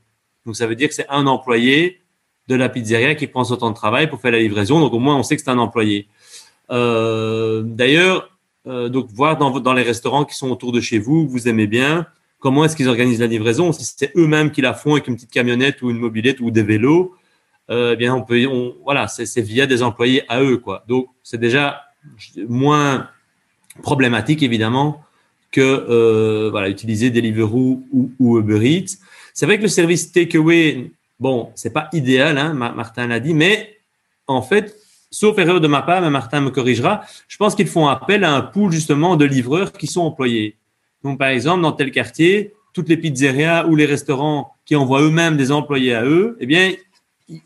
Donc, ça veut dire que c'est un employé de la pizzeria qui prend son temps de travail pour faire la livraison. Donc, au moins, on sait que c'est un employé. Euh, D'ailleurs, donc, voir dans, les restaurants qui sont autour de chez vous, vous aimez bien, comment est-ce qu'ils organisent la livraison Si c'est eux-mêmes qui la font avec une petite camionnette ou une mobilette ou des vélos, euh, eh bien on peut, voilà, c'est via des employés à eux, quoi. Donc c'est déjà moins problématique évidemment que euh, voilà utiliser Deliveroo ou, ou Uber Eats. C'est vrai que le service takeaway, bon, c'est pas idéal, hein, Martin l'a dit, mais en fait, sauf erreur de ma part, mais Martin me corrigera, je pense qu'ils font appel à un pool justement de livreurs qui sont employés. Donc, par exemple, dans tel quartier, toutes les pizzerias ou les restaurants qui envoient eux-mêmes des employés à eux, eh bien,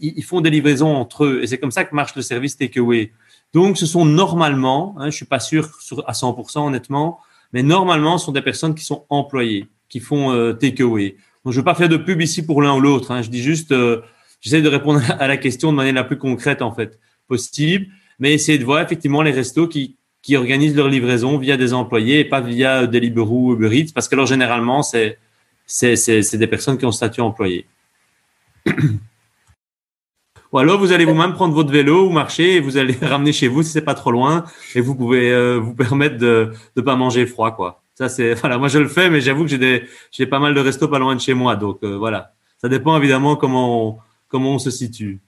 ils, font des livraisons entre eux. Et c'est comme ça que marche le service takeaway. Donc, ce sont normalement, hein, je suis pas sûr à 100% honnêtement, mais normalement, ce sont des personnes qui sont employées, qui font euh, takeaway. Donc, je veux pas faire de pub ici pour l'un ou l'autre. Hein. Je dis juste, euh, j'essaie de répondre *laughs* à la question de manière la plus concrète en fait possible, mais essayer de voir effectivement les restos qui, qui organisent leur livraison via des employés et pas via Deliveroo ou Uber Eats, parce que alors généralement, c'est, c'est, c'est, des personnes qui ont statut employé. *clears throat* ou alors, vous allez vous-même prendre votre vélo ou marcher et vous allez *laughs* ramener chez vous si c'est pas trop loin et vous pouvez euh, vous permettre de ne pas manger froid, quoi. Ça, c'est, *laughs* voilà, moi je le fais, mais j'avoue que j'ai des, j'ai pas mal de restos pas loin de chez moi, donc euh, voilà. Ça dépend évidemment comment comment on se situe.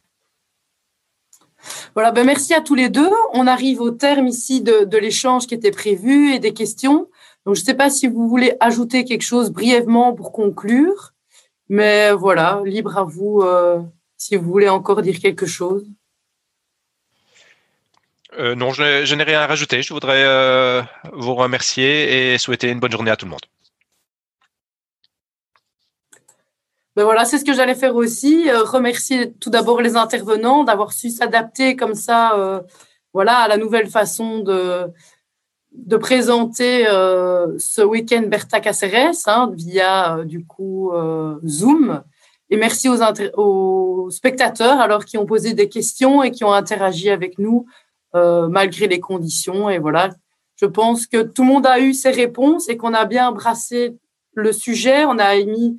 Voilà, ben merci à tous les deux. On arrive au terme ici de, l'échange qui était prévu et des questions. Donc, je ne sais pas si vous voulez ajouter quelque chose brièvement pour conclure, mais voilà, libre à vous euh, si vous voulez encore dire quelque chose. Euh, non, je n'ai rien à rajouter. Je voudrais euh, vous remercier et souhaiter une bonne journée à tout le monde. Ben voilà, c'est ce que j'allais faire aussi. Euh, remercier tout d'abord les intervenants d'avoir su s'adapter comme ça, euh, voilà, à la nouvelle façon de de présenter euh, ce week-end Bertha Caceres hein, via du coup Zoom. Et merci aux, spectateurs alors qui ont posé des questions et qui ont interagi avec nous malgré les conditions. Et voilà, je pense que tout le monde a eu ses réponses et qu'on a bien brassé le sujet. On a émis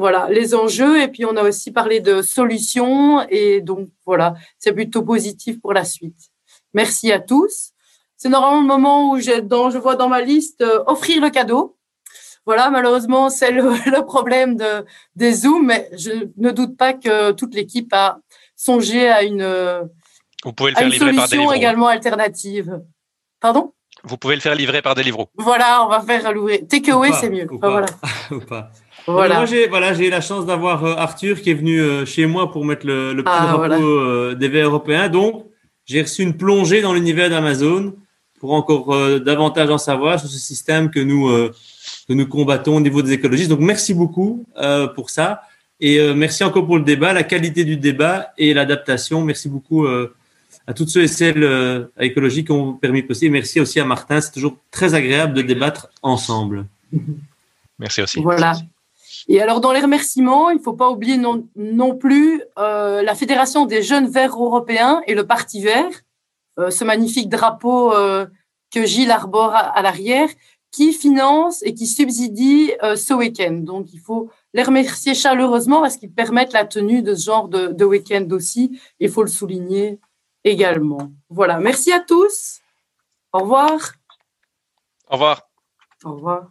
voilà les enjeux et puis on a aussi parlé de solutions et donc voilà, c'est plutôt positif pour la suite. Merci à tous. C'est normalement le moment où je, dans, je vois dans ma liste euh, offrir le cadeau. Voilà, malheureusement, c'est le, *laughs* le, problème de, des Zooms, mais je ne doute pas que toute l'équipe a songé à une, Vous pouvez le faire livrer par solution également alternative. Pardon? Vous pouvez le faire livrer par Deliveroo. Voilà, on va faire l'ouvrir. Takeaway, c'est mieux. Enfin, voilà. *laughs* ou pas. Voilà. Moi, j'ai voilà, eu la chance d'avoir euh, Arthur qui est venu euh, chez moi pour mettre le, le petit ah, drapeau voilà. euh, des verts européens. Donc, j'ai reçu une plongée dans l'univers d'Amazon pour encore euh, davantage en savoir sur ce système que nous euh, que nous combattons au niveau des écologistes. Donc, merci beaucoup euh, pour ça. Et merci encore pour le débat, la qualité du débat et l'adaptation. Merci beaucoup à toutes ceux et celles à écologie qui ont permis de possible. Merci aussi à Martin. C'est toujours très agréable de débattre ensemble. Merci aussi. Voilà. Et alors, dans les remerciements, il ne faut pas oublier non, non plus euh, la Fédération des jeunes verts européens et le Parti vert, euh, ce magnifique drapeau euh, que Gilles arbore à, à l'arrière, qui finance et qui subsidie ce week-end. Donc, il faut les remercier chaleureusement parce qu'ils permettent la tenue de ce genre de, de week-end aussi. Il faut le souligner également. Voilà. Merci à tous. Au revoir. Au revoir. Au revoir.